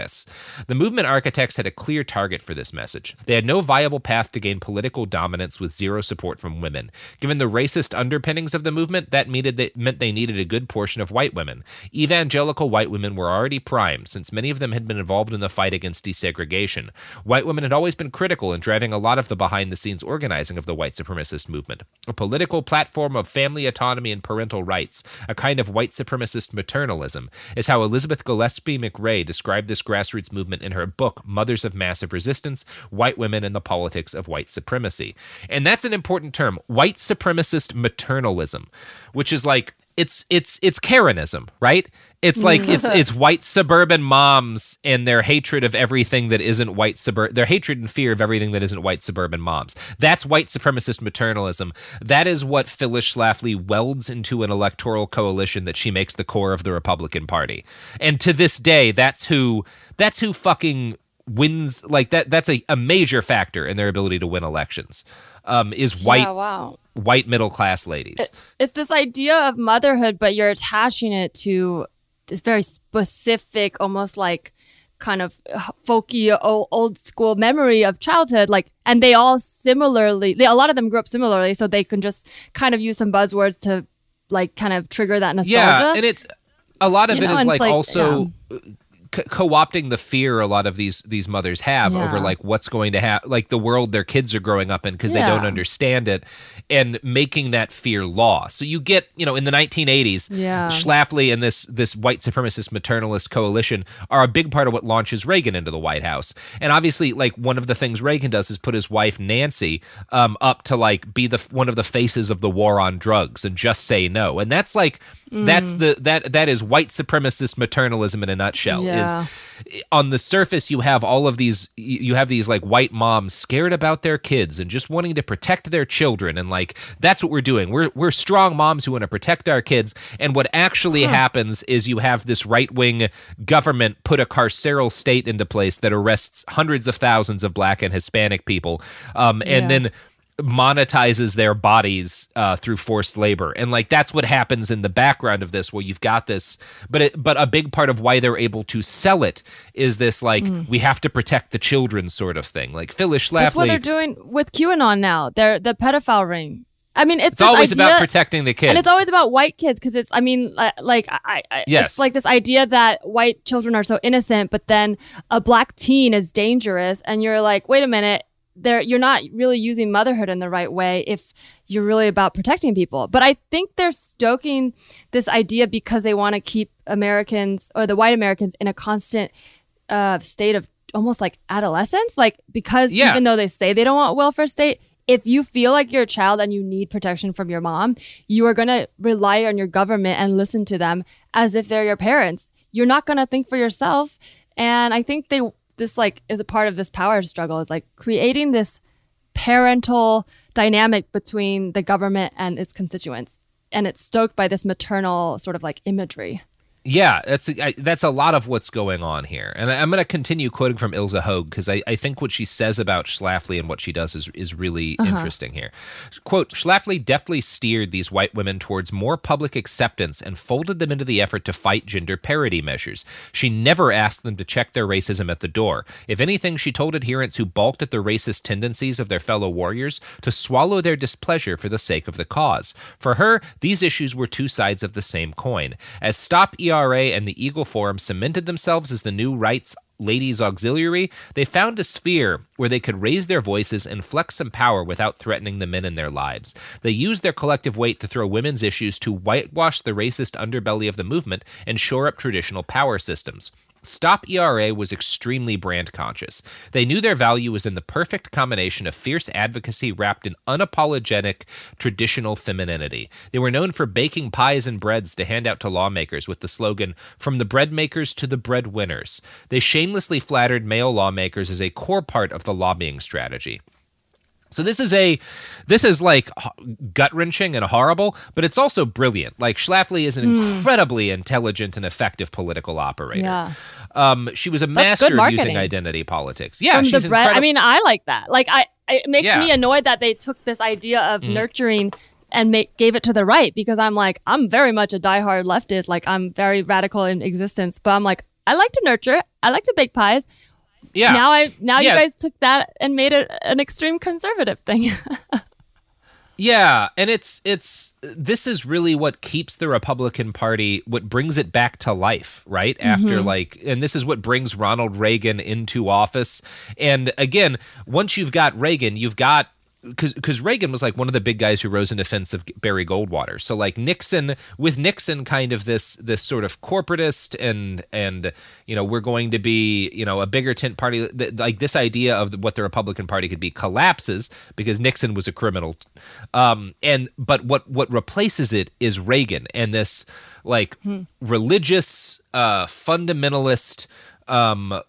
The movement architects had a clear target for this message. They had no viable path to gain political dominance with zero support from women. Given the racist underpinnings of the movement, that that meant they needed a good portion of white women. Evangelical white women were already primed, since many of them had been involved in the fight against desegregation. White women had always been critical in driving a lot of the behind the scenes organizing of the white supremacist movement. A political platform of family autonomy and parental rights, a kind of white supremacist maternalism, is how Elizabeth Gillespie McRae described this grassroots movement in her book, Mothers of Massive Resistance White Women and the Politics of White Supremacy. And that's an important term white supremacist maternalism, which is like it's it's it's Karenism, right? It's like it's it's white suburban moms and their hatred of everything that isn't white suburban their hatred and fear of everything that isn't white suburban moms. That's white supremacist maternalism. That is what Phyllis Schlafly welds into an electoral coalition that she makes the core of the Republican Party. And to this day, that's who that's who fucking wins like that that's a, a major factor in their ability to win elections. Um, is white yeah, wow. white middle class ladies. It's this idea of motherhood, but you're attaching it to this very specific, almost like kind of folky old, old school memory of childhood like and they all similarly they a lot of them grew up similarly so they can just kind of use some buzzwords to like kind of trigger that nostalgia. Yeah, and it's a lot of it know, is like, like, also co- co-opting the fear a lot of these these mothers have over like what's going to happen, like the world their kids are growing up in because they don't understand it, and making that fear law. So you get, you know, in the 1980s, Yeah. Schlafly and this this white supremacist maternalist coalition are a big part of what launches Reagan into the White House. And obviously, like one of the things Reagan does is put his wife Nancy um, up to like be the one of the faces of the war on drugs and just say no. And that's like that's the that that is white supremacist maternalism in a nutshell. Yeah. Is on the surface you have all of these you have these like white moms scared about their kids and just wanting to protect their children and like that's what we're doing we're we're strong moms who want to protect our kids and what actually happens is you have this right-wing government put a carceral state into place that arrests hundreds of thousands of black and hispanic people um, and Yeah. then monetizes their bodies uh, through forced labor. And like that's what happens in the background of this where you've got this but it but a big part of why they're able to sell it is this like we have to protect the children sort of thing. Like Phyllis Schlafly that's what they're doing with QAnon now. They're the pedophile ring. I mean it's, it's always idea- about protecting the kids And it's always about white kids because it's, I mean, like, I, I, Yes. it's like this idea that white children are so innocent, but then a black teen is dangerous, and you're like, wait a minute, there, you're not really using motherhood in the right way if you're really about protecting people. But I think they're stoking this idea because they want to keep Americans or the white Americans in a constant uh, state of almost like adolescence, like because Yeah. even though they say they don't want welfare state, if you feel like you're a child and you need protection from your mom, you are going to rely on your government and listen to them as if they're your parents. You're not going to think for yourself. And I think they this like is a part of this power struggle is like creating this parental dynamic between the government and its constituents. And it's stoked by this maternal sort of like imagery. Yeah, that's I, that's a lot of what's going on here, and I, I'm going to continue quoting from Ilyse Hogue because I, I think what she says about Schlafly and what she does is is really uh-huh. interesting here. Quote: Schlafly deftly steered these white women towards more public acceptance and folded them into the effort to fight gender parity measures. She never asked them to check their racism at the door. If anything, she told adherents who balked at the racist tendencies of their fellow warriors to swallow their displeasure for the sake of the cause. For her, these issues were two sides of the same coin. As Stop ERA and the Eagle Forum cemented themselves as the new rights ladies auxiliary, they found a sphere where they could raise their voices and flex some power without threatening the men in their lives. They used their collective weight to throw women's issues to whitewash the racist underbelly of the movement and shore up traditional power systems. Stop ERA was extremely brand conscious. They knew their value was in the perfect combination of fierce advocacy wrapped in unapologetic traditional femininity. They were known for baking pies and breads to hand out to lawmakers with the slogan, From the bread makers to the breadwinners. They shamelessly flattered male lawmakers as a core part of the lobbying strategy. So this is a this is like gut wrenching and horrible, but it's also brilliant. Like Schlafly is an incredibly intelligent and effective political operator. Yeah. Um, she was a That's master of using identity politics. Yeah, from she's bread. I mean, I like that. Like, I it makes Yeah. Me annoyed that they took this idea of nurturing and make, gave it to the right because I'm like, I'm very much a diehard leftist. Like, I'm very radical in existence, but I'm like, I like to nurture. I like to bake pies. Yeah. Now I now Yeah. you guys took that and made it an extreme conservative thing. Yeah, and it's it's this is really what keeps the Republican Party what brings it back to life, right? Mm-hmm. After like and this is what brings Ronald Reagan into office. And again, once you've got Reagan, you've got because because Reagan was like one of the big guys who rose in defense of Barry Goldwater. So like Nixon with Nixon kind of this this sort of corporatist and and you know we're going to be you know a bigger tent party like this idea of what the Republican Party could be collapses because Nixon was a criminal. Um and but what what replaces it is Reagan and this like hmm. religious uh fundamentalist um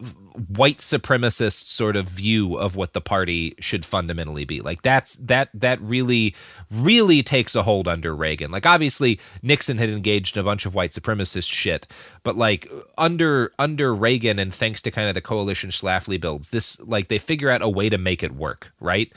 white supremacist sort of view of what the party should fundamentally be. Like that's that that really really takes a hold under Reagan. Like obviously Nixon had engaged in a bunch of white supremacist shit but like under under Reagan and thanks to kind of the coalition Schlafly builds this like they figure out a way to make it work right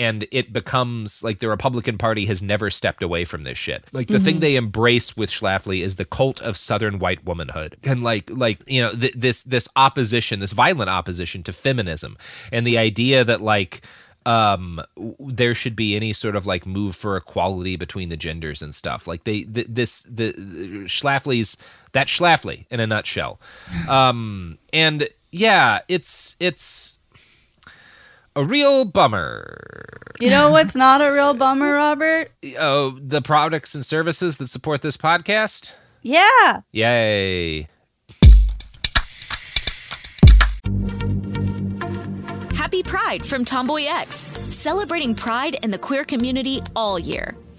and it becomes like the Republican Party has never stepped away from this shit. Like the mm-hmm. thing they embrace with Schlafly is the cult of Southern white womanhood, and like like you know th- this this opposition, this violent opposition to feminism, and the idea that like um there should be any sort of like move for equality between the genders and stuff like they th- this the, the Schlafly's that Schlafly in a nutshell um and yeah it's it's a real bummer. You know what's not a real bummer, Robert? Oh, the products and services that support this podcast? Yeah. Yay. Happy Pride from Tomboy X, celebrating pride and the queer community all year.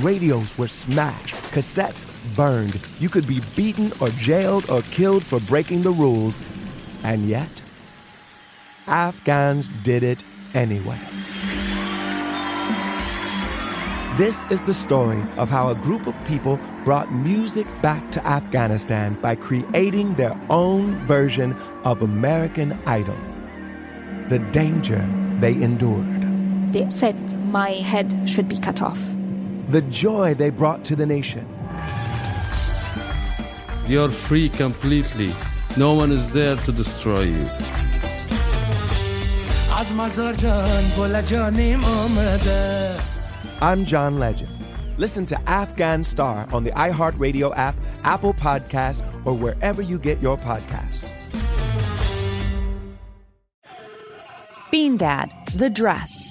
Radios were smashed, cassettes burned. You could be beaten or jailed or killed for breaking the rules. And yet, Afghans did it anyway. This is the story of how a group of people brought music back to Afghanistan by creating their own version of American Idol. The danger they endured. They said my head should be cut off the joy they brought to the nation. You're free completely. No one is there to destroy you. I'm John Legend. Listen to Afghan Star on the iHeartRadio app, Apple Podcasts, or wherever you get your podcasts. Bean Dad, The Dress,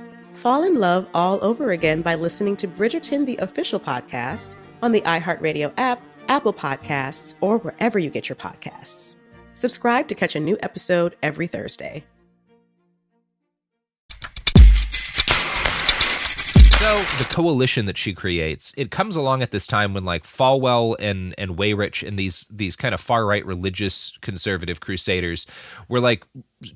Fall in love all over again by listening to Bridgerton, the official podcast, on the iHeartRadio app, Apple Podcasts, or wherever you get your podcasts. Subscribe to catch a new episode every Thursday. So the coalition that she creates, it comes along at this time when like Falwell and and Weyrich and these these kind of far right religious conservative crusaders were like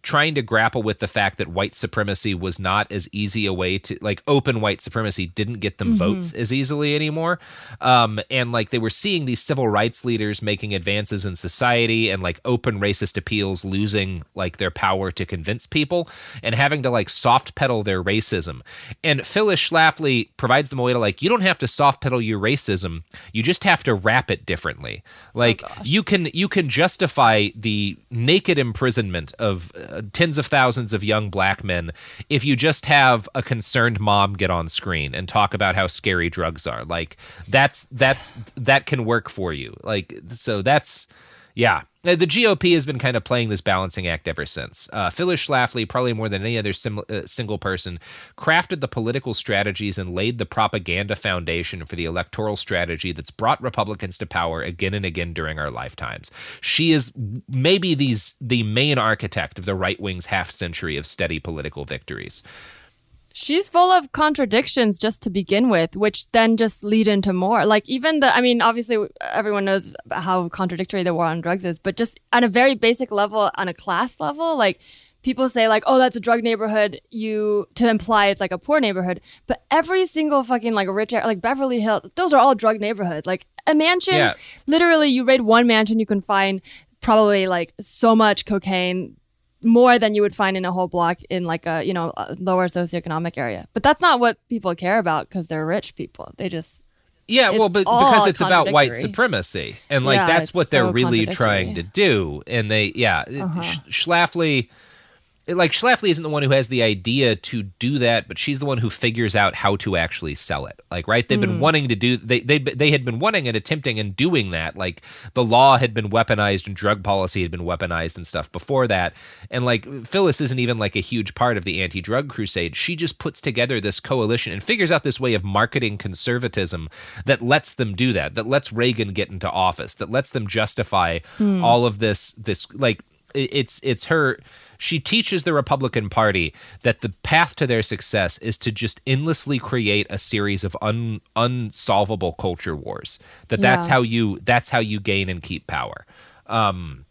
trying to grapple with the fact that white supremacy was not as easy a way to like open white supremacy didn't get them votes as easily anymore. Um and like they were seeing these civil rights leaders making advances in society and like open racist appeals losing like their power to convince people and having to like soft pedal their racism. And phyllis schlafly provides them a way to like you don't have to soft pedal your racism you just have to wrap it differently. Like you can you can justify the naked imprisonment of uh, tens of thousands of young black men if you just have a concerned mom get on screen and talk about how scary drugs are. Like that's that's that can work for you. Like so that's yeah Uh, the GOP has been kind of playing this balancing act ever since. Uh, Phyllis Schlafly, probably more than any other sim- uh, single person, crafted the political strategies and laid the propaganda foundation for the electoral strategy that's brought Republicans to power again and again during our lifetimes. She is maybe these the main architect of the right wing's half century of steady political victories. She's full of contradictions just to begin with, which then just lead into more. Like even the, I mean, obviously everyone knows how contradictory the war on drugs is, but just on a very basic level, on a class level, like people say like, oh, that's a drug neighborhood, you to imply it's like a poor neighborhood, but every single fucking like rich, like Beverly Hills, those are all drug neighborhoods. Like a mansion, Yeah. literally, you raid one mansion, you can find probably like so much cocaine more than you would find in a whole block in like a you know a lower socioeconomic area. But that's not what people care about because they're rich people. They just Yeah, well, but because it's about white supremacy, and like Yeah, that's what they're really trying to do, and they, yeah, Uh-huh. Sch- Schlafly, like Schlafly isn't the one who has the idea to do that, but she's the one who figures out how to actually sell it. Like, right? They've Hmm. been wanting to do they they they had been wanting and attempting and doing that. Like the law had been weaponized and drug policy had been weaponized and stuff before that. And like Phyllis isn't even like a huge part of the anti-drug crusade. She just puts together this coalition and figures out this way of marketing conservatism that lets them do that. That lets Reagan get into office. That lets them justify all of this this like it- it's it's her she teaches the Republican Party that the path to their success is to just endlessly create a series of un, unsolvable culture wars. That that's Yeah. how you that's how you gain and keep power. Um,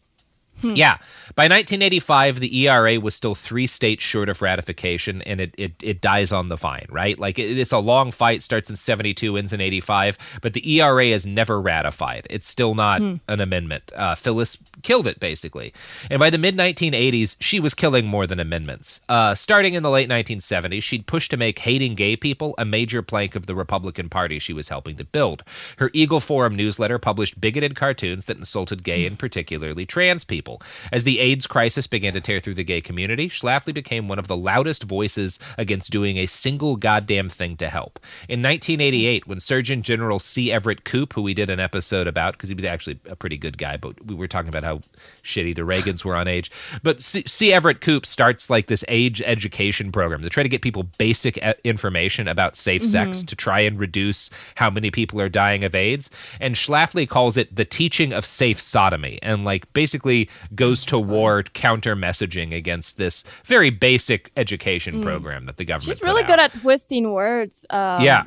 Yeah. By 1985, the ERA was still three states short of ratification, and it, it, it dies on the vine, right? Like, it, it's a long fight, starts in 72, ends in 85, but the ERA is never ratified. It's still not an amendment. Uh, Phyllis killed it, basically. And by the mid 1980s, she was killing more than amendments. Uh, starting in the late 1970s, she'd pushed to make hating gay people a major plank of the Republican Party she was helping to build. Her Eagle Forum newsletter published bigoted cartoons that insulted gay and particularly trans people. As the AIDS crisis began to tear through the gay community, Schlafly became one of the loudest voices against doing a single goddamn thing to help. In 1988, when Surgeon General C. Everett Koop, who we did an episode about because he was actually a pretty good guy, but we were talking about how shitty the Reagans were on AIDS. But C. C. Everett Koop starts like this AIDS education program to try to get people basic e- information about safe mm-hmm. sex to try and reduce how many people are dying of AIDS. And Schlafly calls it the teaching of safe sodomy and like basically goes to mm-hmm. war counter messaging against this very basic education mm. program that the government she's really out. good at twisting words um, Yeah.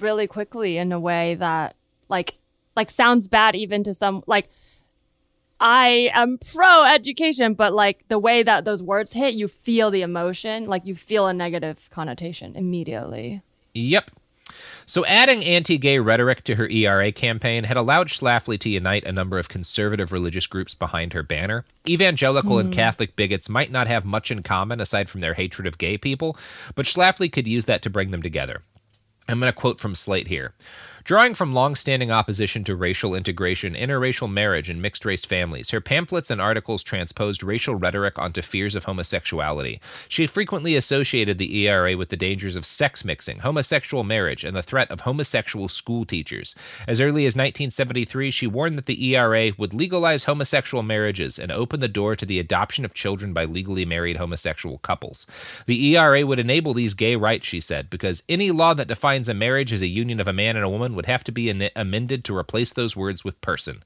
really quickly in a way that like like sounds bad even to some like I am pro education, but like the way that those words hit, you feel the emotion, like you feel a negative connotation immediately. Yep. So adding anti-gay rhetoric to her ERA campaign had allowed Schlafly to unite a number of conservative religious groups behind her banner. Evangelical and hmm. Catholic bigots might not have much in common aside from their hatred of gay people, but Schlafly could use that to bring them together. I'm going to quote from Slate here. Drawing from long-standing opposition to racial integration, interracial marriage, and mixed-race families, her pamphlets and articles transposed racial rhetoric onto fears of homosexuality. She frequently associated the ERA with the dangers of sex mixing, homosexual marriage, and the threat of homosexual school teachers. As early as 1973, she warned that the ERA would legalize homosexual marriages and open the door to the adoption of children by legally married homosexual couples. The ERA would enable these gay rights, she said, because any law that defines a marriage as a union of a man and a woman would have to be amended to replace those words with person.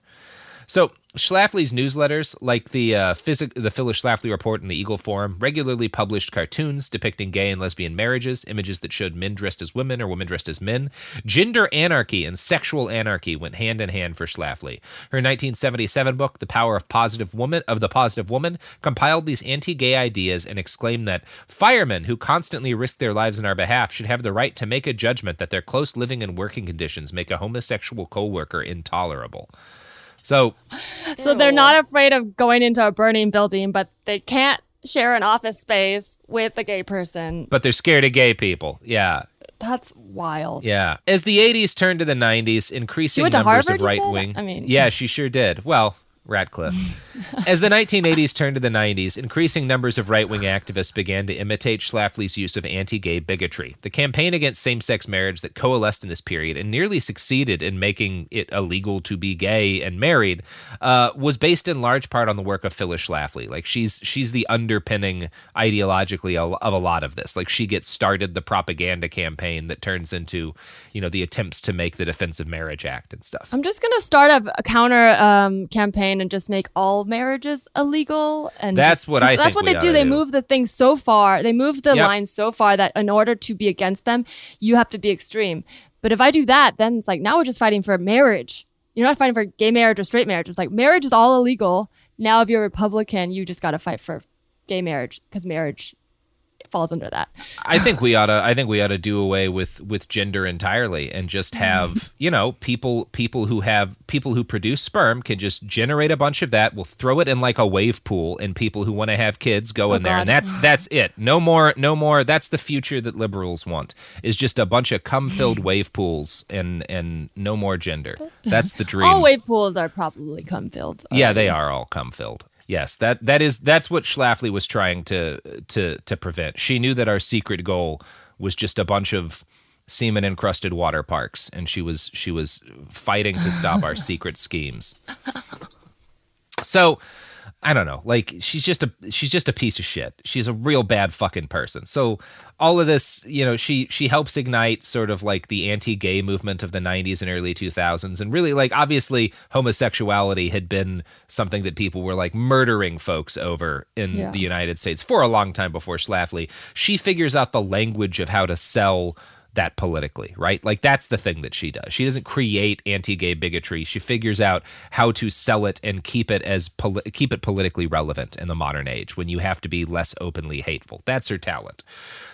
So Schlafly's newsletters, like the uh, the Phyllis Schlafly Report and the Eagle Forum, regularly published cartoons depicting gay and lesbian marriages, images that showed men dressed as women or women dressed as men. Gender anarchy and sexual anarchy went hand in hand for Schlafly. Her 1977 book, The Power of Positive Woman of the Positive Woman, compiled these anti-gay ideas and exclaimed that firemen who constantly risk their lives in our behalf should have the right to make a judgment that their close living and working conditions make a homosexual co-worker intolerable. So So they're not afraid of going into a burning building, but they can't share an office space with a gay person. but they're scared of gay people. Yeah. That's wild. Yeah. As the 80s turned to the 90s, increasing went to numbers Harvard, of right wing. I mean- yeah, she sure did. Well, Radcliffe. As the 1980s turned to the 90s, increasing numbers of right wing activists began to imitate Schlafly's use of anti gay bigotry. The campaign against same sex marriage that coalesced in this period and nearly succeeded in making it illegal to be gay and married uh, was based in large part on the work of Phyllis Schlafly. Like she's she's the underpinning ideologically of of a lot of this. Like she gets started the propaganda campaign that turns into, you know, the attempts to make the Defense of Marriage Act and stuff. I'm just gonna start a, a counter um, campaign and just make all marriages illegal. And That's just- what I That's think what they do. They do. move the thing so far. They move the Yep. line so far that in order to be against them, you have to be extreme. But if I do that, then it's like now we're just fighting for marriage. You're not fighting for gay marriage or straight marriage. It's like marriage is all illegal. Now, if you're a Republican, you just got to fight for gay marriage because marriage falls under that. I think we ought to. I think we ought to do away with with gender entirely and just have you know people people who have people who produce sperm can just generate a bunch of that. We'll throw it in like a wave pool, and people who want to have kids go oh, in there, and that's that's it. No more, no more. That's the future that liberals want. Is just a bunch of cum filled wave pools and and no more gender. That's the dream. All wave pools are probably cum filled. Yeah, um, they are all cum filled. Yes, that that is that's what Schlafly was trying to to to prevent. She knew that our secret goal was just a bunch of semen encrusted water parks, and she was she was fighting to stop our secret schemes. So I don't know. Like she's just a she's just a piece of shit. She's a real bad fucking person. So all of this, you know, she she helps ignite sort of like the anti-gay movement of the 90s and early 2000s and really like obviously homosexuality had been something that people were like murdering folks over in Yeah. the United States for a long time before Schlafly. She figures out the language of how to sell that politically, right? Like that's the thing that she does. She doesn't create anti-gay bigotry. She figures out how to sell it and keep it as poli- keep it politically relevant in the modern age when you have to be less openly hateful. That's her talent.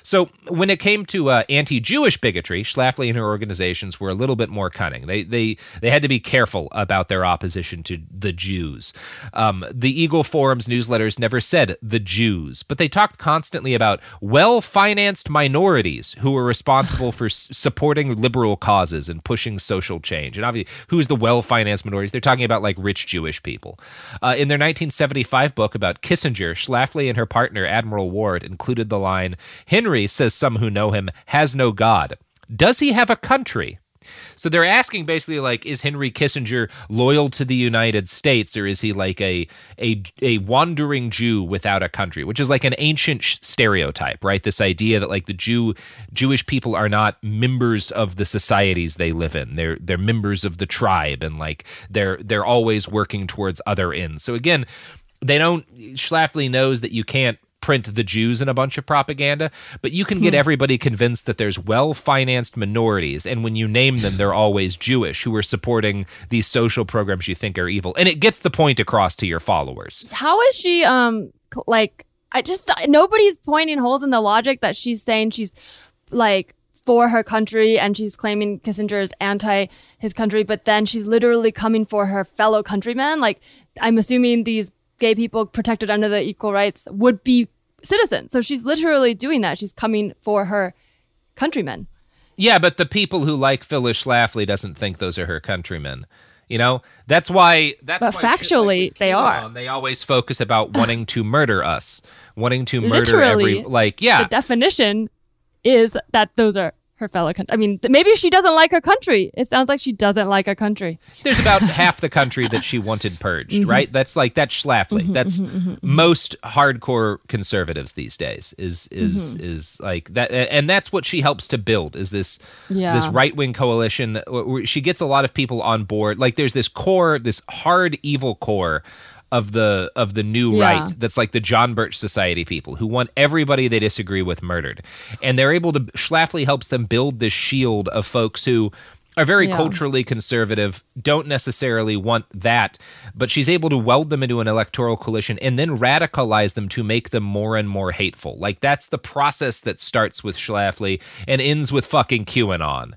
So when it came to uh, anti-Jewish bigotry, Schlafly and her organizations were a little bit more cunning. They they they had to be careful about their opposition to the Jews. Um, the Eagle Forum's newsletters never said the Jews, but they talked constantly about well-financed minorities who were responsible for s- supporting liberal causes and pushing social change. And obviously, who's the well-financed minorities? They're talking about like rich Jewish people. Uh, in their 1975 book about Kissinger, Schlafly and her partner Admiral Ward included the line, "Henry says some who know him has no God. Does he have a country?" So they're asking basically like, is Henry Kissinger loyal to the United States, or is he like a a a wandering Jew without a country, which is like an ancient stereotype, right? This idea that like the Jew Jewish people are not members of the societies they live in; they're they're members of the tribe, and like they're they're always working towards other ends. So again, they don't. Schlafly knows that you can't print the Jews in a bunch of propaganda, but you can get everybody convinced that there's well financed minorities, and when you name them, they're always Jewish who are supporting these social programs you think are evil. And it gets the point across to your followers. How is she um like I just nobody's pointing holes in the logic that she's saying she's like for her country and she's claiming Kissinger is anti his country, but then she's literally coming for her fellow countrymen. Like I'm assuming these gay people protected under the equal rights would be citizens. So she's literally doing that. She's coming for her countrymen. Yeah, but the people who like Phyllis Schlafly doesn't think those are her countrymen. You know, that's why. That's But why shit like factually, they are. They always focus about wanting to murder us, wanting to murder Literally, every. Like, yeah, The definition is that those are her fellow country. I mean, th- maybe she doesn't like her country. It sounds like she doesn't like her country. There's about half the country that she wanted purged, mm-hmm. right? That's like that's Schlafly. Mm-hmm, that's mm-hmm, most hardcore conservatives these days. Is is is like that, and that's what she helps to build. Is this Yeah. this right wing coalition? She gets a lot of people on board. Like there's this core, this hard evil core. Of the of the new Yeah. right, that's like the John Birch Society people who want everybody they disagree with murdered, and they're able to. Schlafly helps them build this shield of folks who are very Yeah. culturally conservative, don't necessarily want that, but she's able to weld them into an electoral coalition and then radicalize them to make them more and more hateful. Like that's the process that starts with Schlafly and ends with fucking QAnon.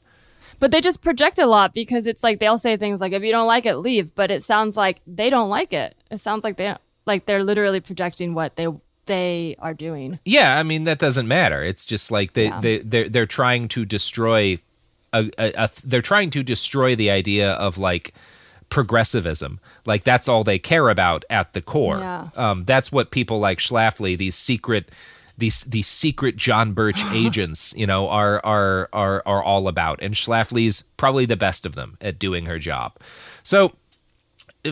But they just project a lot because it's like they'll say things like, "If you don't like it, leave." But it sounds like they don't like it. It sounds like they like they're literally projecting what they they are doing. Yeah, I mean that doesn't matter. It's just like they Yeah. they they're they're trying to destroy a, a, a they're trying to destroy the idea of like progressivism. Like that's all they care about at the core. Yeah. Um, that's what people like Schlafly, these secret these these secret John Birch agents, you know, are are are are all about. And Schlafly's probably the best of them at doing her job. So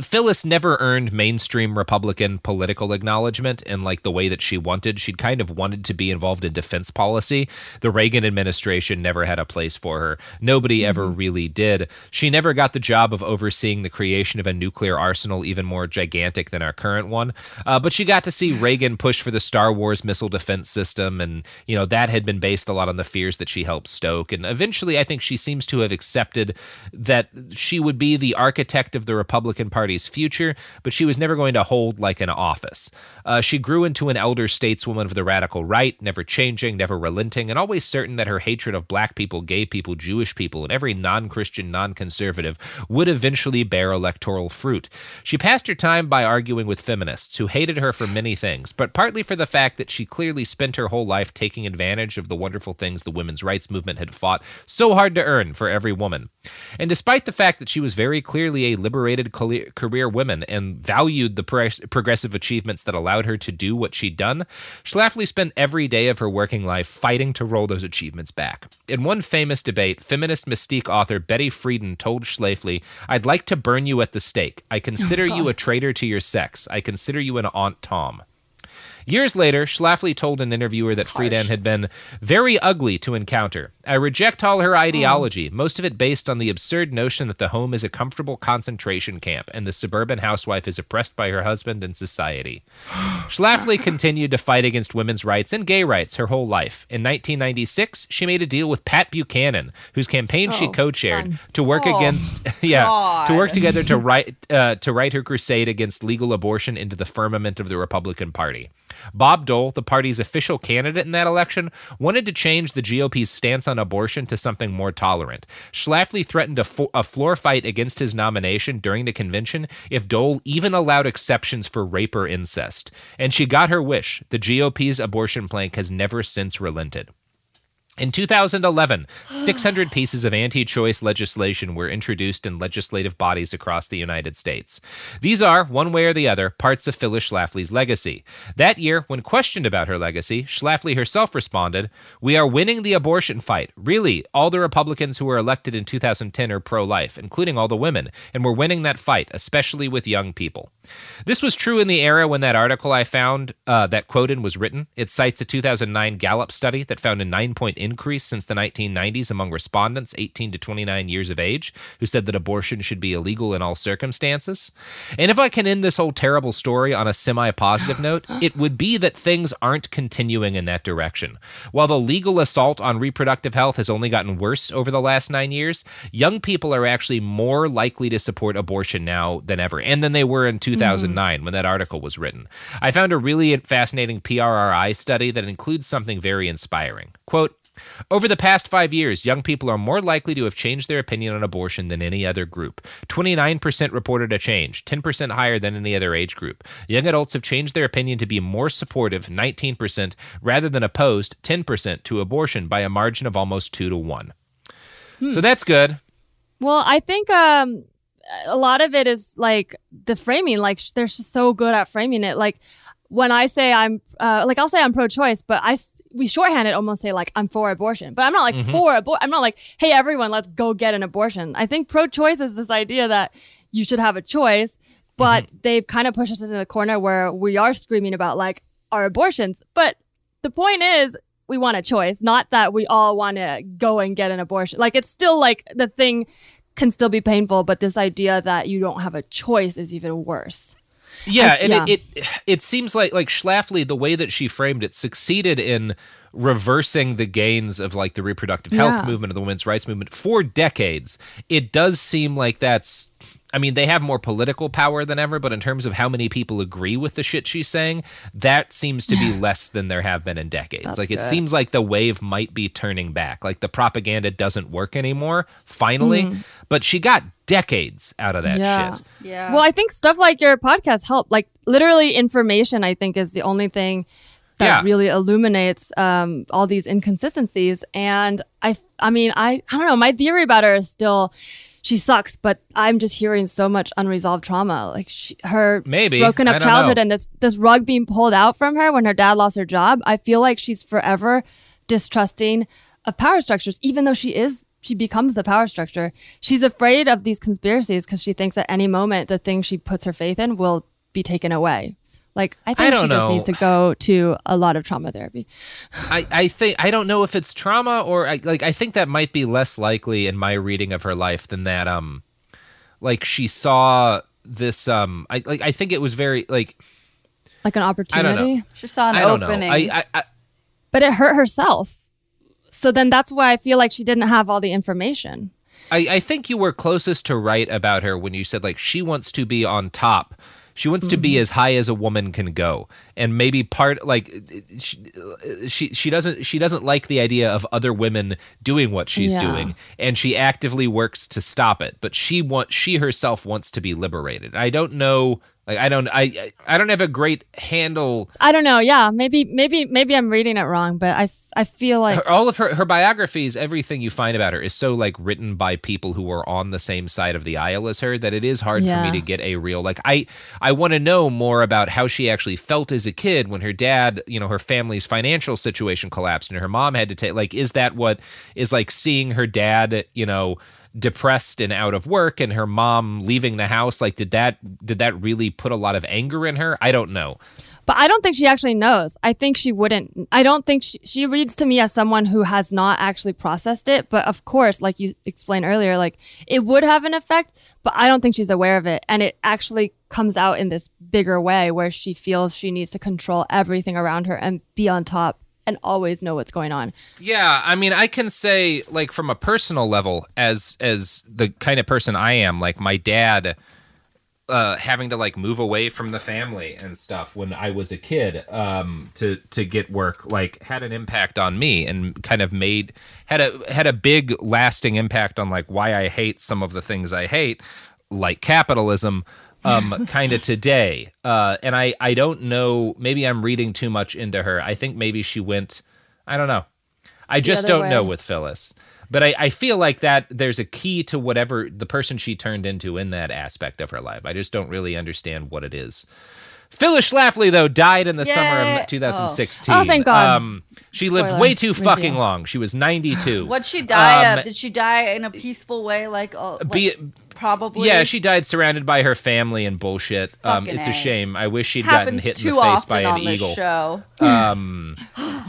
Phyllis never earned mainstream Republican political acknowledgement in like the way that she wanted. She'd kind of wanted to be involved in defense policy. The Reagan administration never had a place for her. Nobody ever really did. She never got the job of overseeing the creation of a nuclear arsenal even more gigantic than our current one. Uh, but she got to see Reagan push for the Star Wars missile defense system, and you know that had been based a lot on the fears that she helped stoke. And eventually, I think she seems to have accepted that she would be the architect of the Republican Party's future, but she was never going to hold like an office. Uh, she grew into an elder stateswoman of the radical right, never changing, never relenting, and always certain that her hatred of black people, gay people, Jewish people, and every non Christian, non conservative would eventually bear electoral fruit. She passed her time by arguing with feminists who hated her for many things, but partly for the fact that she clearly spent her whole life taking advantage of the wonderful things the women's rights movement had fought so hard to earn for every woman. And despite the fact that she was very clearly a liberated career career woman and valued the pro- progressive achievements that allowed her to do what she'd done, Schlafly spent every day of her working life fighting to roll those achievements back. In one famous debate, feminist mystique author Betty Friedan told Schlafly, I'd like to burn you at the stake. I consider you a traitor to your sex. I consider you an Aunt Tom. Years later, Schlafly told an interviewer that Friedan had been very ugly to encounter. I reject all her ideology, most of it based on the absurd notion that the home is a comfortable concentration camp and the suburban housewife is oppressed by her husband and society. Schlafly continued to fight against women's rights and gay rights her whole life. In 1996, she made a deal with Pat Buchanan, whose campaign she co-chaired, to work against yeah, to work together to write uh, to write her crusade against legal abortion into the firmament of the Republican Party. Bob Dole, the party's official candidate in that election, wanted to change the GOP's stance on abortion to something more tolerant. Schlafly threatened a, fo- a floor fight against his nomination during the convention if Dole even allowed exceptions for rape or incest. And she got her wish. The GOP's abortion plank has never since relented. In 2011, 600 pieces of anti choice legislation were introduced in legislative bodies across the United States. These are, one way or the other, parts of Phyllis Schlafly's legacy. That year, when questioned about her legacy, Schlafly herself responded, We are winning the abortion fight. Really, all the Republicans who were elected in 2010 are pro life, including all the women, and we're winning that fight, especially with young people. This was true in the era when that article I found uh, that quoted was written. It cites a 2009 Gallup study that found a nine point increase since the 1990s among respondents 18 to 29 years of age who said that abortion should be illegal in all circumstances. And if I can end this whole terrible story on a semi positive note, it would be that things aren't continuing in that direction. While the legal assault on reproductive health has only gotten worse over the last nine years, young people are actually more likely to support abortion now than ever, and than they were in mm-hmm. 2009 when that article was written. I found a really fascinating PRRI study that includes something very inspiring. Quote, over the past five years, young people are more likely to have changed their opinion on abortion than any other group. 29% reported a change, 10% higher than any other age group. Young adults have changed their opinion to be more supportive, 19%, rather than opposed, 10%, to abortion by a margin of almost 2 to 1. So that's good. Well, I think um, a lot of it is like the framing. Like they're just so good at framing it. Like when I say I'm uh, like I'll say I'm pro-choice, but I we shorthand it almost say like I'm for abortion, but I'm not like Mhm. for. I'm not like hey everyone let's go get an abortion. I think pro-choice is this idea that you should have a choice, but they've kind of pushed us into the corner where we are screaming about like our abortions. But the point is we want a choice, not that we all want to go and get an abortion. Like it's still like the thing can still be painful, but this idea that you don't have a choice is even worse. Yeah, I- and yeah. It, it it seems like like Schlafly, the way that she framed it, succeeded in reversing the gains of like the reproductive health Yeah. movement of the women's rights movement for decades. It does seem like that's I mean, they have more political power than ever, but in terms of how many people agree with the shit she's saying, that seems to be less than there have been in decades. That's like it seems like the wave might be turning back. Like the propaganda doesn't work anymore, finally. Mhm. But she got decades out of that yeah. shit. Yeah. Well, I think stuff like your podcast help. Like literally, information. I think is the only thing that Yeah. really illuminates um, all these inconsistencies. And I, I mean, I, I don't know. My theory about her is still. She sucks, but I'm just hearing so much unresolved trauma. Like she, her Maybe. broken up childhood know. and this this rug being pulled out from her when her dad lost her job. I feel like she's forever distrusting of power structures, even though she is she becomes the power structure. She's afraid of these conspiracies because she thinks at any moment the thing she puts her faith in will be taken away. Like I think don't she just needs to go to a lot of trauma therapy. I, I think I don't know if it's trauma or I, like I think that might be less likely in my reading of her life than that um like she saw this um I like I think it was very like Like an opportunity. She saw an I don't opening. know. I, I, I But it hurt herself. So then that's why I feel like she didn't have all the information. I, I think you were closest to right about her when you said like she wants to be on top. She wants to be mm-hmm. as high as a woman can go, and maybe part like she, she she doesn't she doesn't like the idea of other women doing what she's Yeah. doing, and she actively works to stop it. But she wants she herself wants to be liberated. I don't know. Like I don't I I- don't have a great handle I don't know. Yeah, maybe maybe maybe I'm reading it wrong, but I I feel like her, all of her her biographies, everything you find about her is so like written by people who are on the same side of the aisle as her that it is hard Yeah. for me to get a real like I I want to know more about how she actually felt as a kid when her dad, you know, her family's financial situation collapsed and her mom had to take like is that what is like seeing her dad, you know, depressed and out of work and her mom leaving the house like did that did that really put a lot of anger in her? I don't know. But I don't think she actually knows. I think she wouldn't. I don't think she, she reads to me as someone who has not actually processed it. But of course, like you explained earlier, like it would have an effect, but I don't think she's aware of it. And it actually comes out in this bigger way where she feels she needs to control everything around her and be on top and always know what's going on. Yeah, I mean, I can say like from a personal level, as as the kind of person I am, like my dad, uh, having to like move away from the family and stuff when I was a kid, um, to to get work, like had an impact on me and kind of made had a had a big lasting impact on like why I hate some of the things I hate, like capitalism. Um kind of today. Uh and i i don't know maybe i'm reading too much into her. I think maybe she went i don't know. I just don't know with phyllis. But I, I feel like that there's a key to whatever the person she turned into in that aspect of her life. I just don't really understand what it is. Phyllis schlafly though died in the summer of 2016 Oh. Oh, thank God. um she lived way too review. fucking long. She was 92 What'd she die Um, of? Did she die in a peaceful way? Like, like be, probably. Yeah, she died surrounded by her family and bullshit. Um, it's a A. shame. I wish she'd gotten hit in the face often by an on this eagle. show. Um,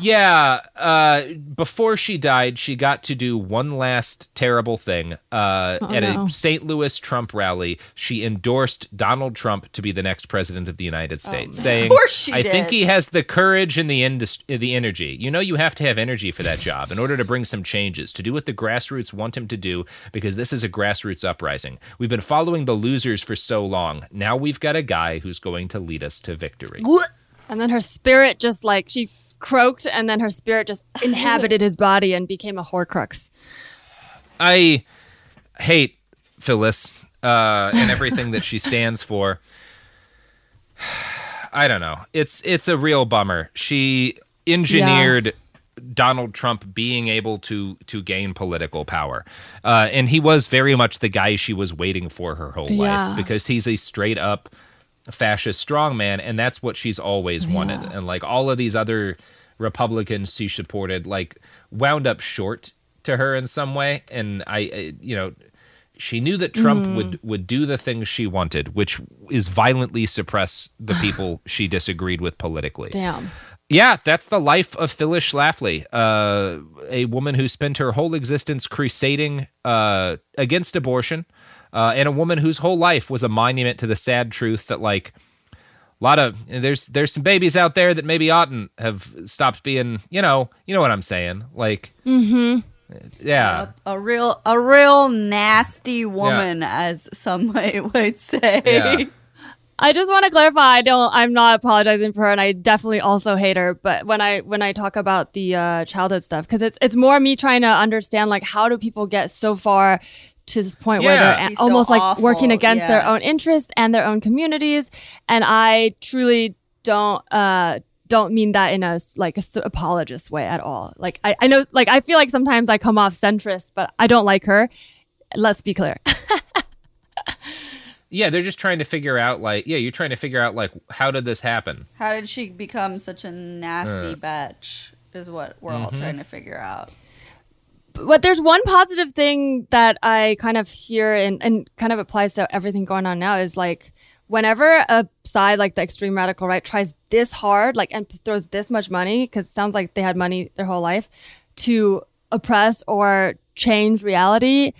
yeah. Uh, before she died, she got to do one last terrible thing. Uh, Oh, at no. a St. Louis Trump rally, she endorsed Donald Trump to be the next president of the United States, saying, Of course she "I think he has the courage and the indus- the energy. You know, you have to have energy for that job in order to bring some changes, to do what the grassroots want him to do, because this is a grassroots uprising. We've been following the losers for so long. Now we've got a guy who's going to lead us to victory." And then her spirit just like she croaked and then her spirit just inhabited his body and became a horcrux. I hate Phyllis uh, and everything that she stands for. I don't know. It's it's a real bummer. She engineered Donald Trump being able to to gain political power, uh, and he was very much the guy she was waiting for her whole Yeah. life because he's a straight up fascist strongman, and that's what she's always wanted. And like all of these other Republicans she supported, like wound up short to her in some way. And I, I you know, she knew that Trump Mm. would would do the things she wanted, which is violently suppress the people she disagreed with politically. Damn. Yeah, that's the life of Phyllis Schlafly, uh, a woman who spent her whole existence crusading uh, against abortion, uh, and a woman whose whole life was a monument to the sad truth that, like, a lot of there's there's some babies out there that maybe oughtn't have stopped being, you know, you know what I'm saying, like, Mm-hmm. yeah, A real, a real nasty woman, as some might, might say. Yeah. I just want to clarify. I don't. I'm not apologizing for her, and I definitely also hate her. But when I when I talk about the uh, childhood stuff, because it's it's more me trying to understand like how do people get so far to this point where they're Be a- so almost like awful, working against their own interests and their own communities, and I truly don't. uh don't mean that in a like a s- apologist way at all. Like I, I know like I feel like sometimes I come off centrist, but I don't like her. Let's be clear. yeah. They're just trying to figure out, like, yeah, you're trying to figure out, like, how did this happen? How did she become such a nasty Uh. bitch? Is what we're all Mhm. trying to figure out. but there's one positive thing that I kind of hear and, and kind of applies to everything going on now is like whenever a side like the extreme radical right tries this hard like and throws this much money because it sounds like they had money their whole life to oppress or change reality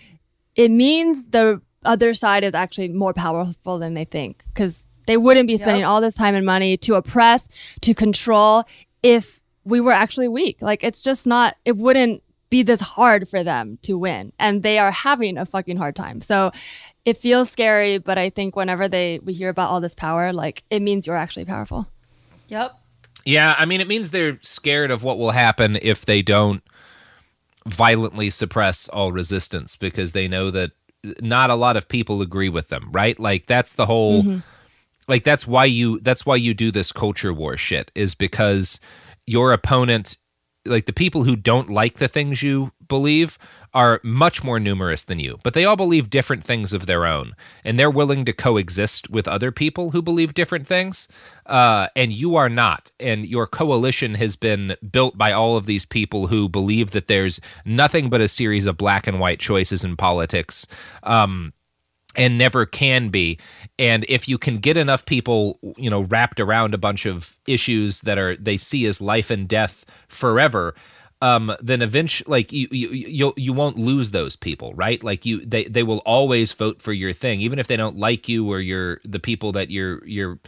it means the other side is actually more powerful than they think because they wouldn't be spending Yep. all this time and money to oppress to control if we were actually weak like it's just not it wouldn't be this hard for them to win and they are having a fucking hard time so it feels scary but i think whenever they we hear about all this power like it means you're actually powerful Yep. Yeah, I mean, it means they're scared of what will happen if they don't violently suppress all resistance because they know that not a lot of people agree with them, right? Like that's the whole Mhm. like that's why you that's why you do this culture war shit is because your opponent like the people who don't like the things you believe are much more numerous than you but they all believe different things of their own and they're willing to coexist with other people who believe different things uh, and you are not and your coalition has been built by all of these people who believe that there's nothing but a series of black and white choices in politics um, and never can be. And if you can get enough people, you know, wrapped around a bunch of issues that are they see as life and death forever, um, then eventually, like you, you, you'll you won't lose those people, right? Like you, they they will always vote for your thing, even if they don't like you or you're the people that you're you're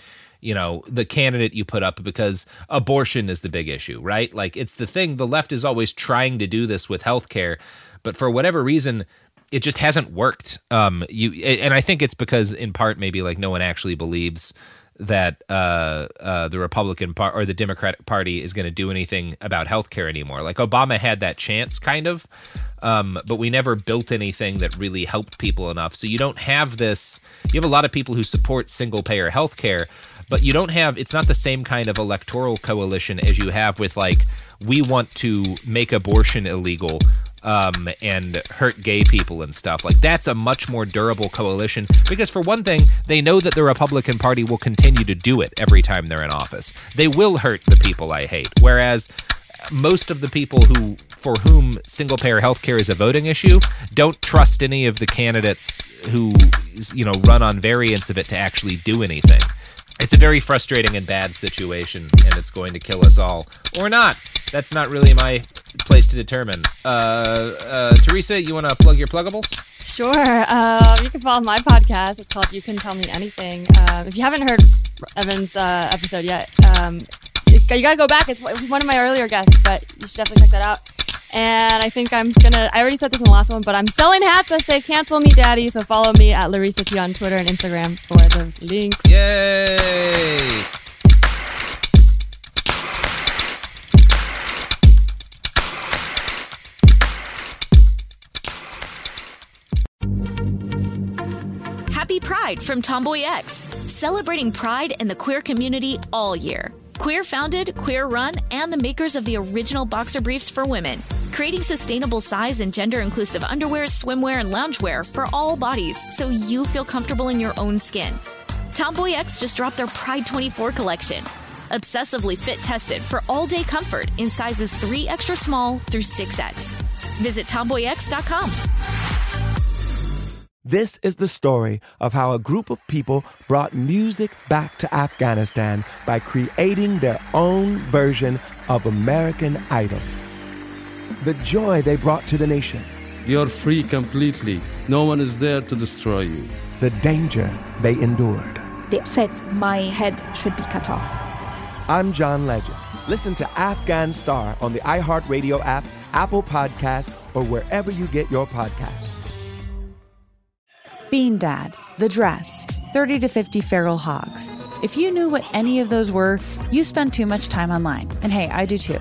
you know the candidate you put up because abortion is the big issue right like it's the thing the left is always trying to do this with healthcare but for whatever reason it just hasn't worked um you and i think it's because in part maybe like no one actually believes that uh, uh, the Republican part or the Democratic Party is going to do anything about healthcare anymore. Like Obama had that chance, kind of, um, but we never built anything that really helped people enough. So you don't have this. You have a lot of people who support single payer healthcare, but you don't have. It's not the same kind of electoral coalition as you have with like we want to make abortion illegal um, and hurt gay people and stuff. Like that's a much more durable coalition because for one thing, they know that the Republican Party will continue to do it every time they're in office. They will hurt the people I hate. Whereas most of the people who for whom single payer healthcare is a voting issue don't trust any of the candidates who you know run on variants of it to actually do anything. It's a very frustrating and bad situation, and it's going to kill us all. Or not. That's not really my place to determine. Uh, uh, Teresa, you want to plug your pluggables? Sure. Um, you can follow my podcast. It's called You Can Tell Me Anything. Um, if you haven't heard Evan's uh, episode yet, um, you, you got to go back. It's one of my earlier guests, but you should definitely check that out. And I think I'm gonna. I already said this in the last one, but I'm selling hats that say "Cancel Me, Daddy." So follow me at Larissa T on Twitter and Instagram for those links. Yay! Happy Pride from Tomboy X, celebrating pride and the queer community all year. Queer founded, queer run, and the makers of the original boxer briefs for women, creating sustainable size and gender inclusive underwear, swimwear, and loungewear for all bodies so you feel comfortable in your own skin. Tomboy X just dropped their Pride 24 collection. Obsessively fit tested for all day comfort in sizes 3 extra small through 6X. Visit tomboyx.com. This is the story of how a group of people brought music back to Afghanistan by creating their own version of American Idol. The joy they brought to the nation, You're free completely. No one is there to destroy you. the danger they endured. They said my head should be cut off. I'm John Legend. Listen to Afghan Star on the iHeartRadio app, Apple Podcasts, or wherever you get your podcasts. Bean Dad, The Dress, 30 to 50 Feral Hogs. If you knew what any of those were, you spend too much time online. And hey, I do too.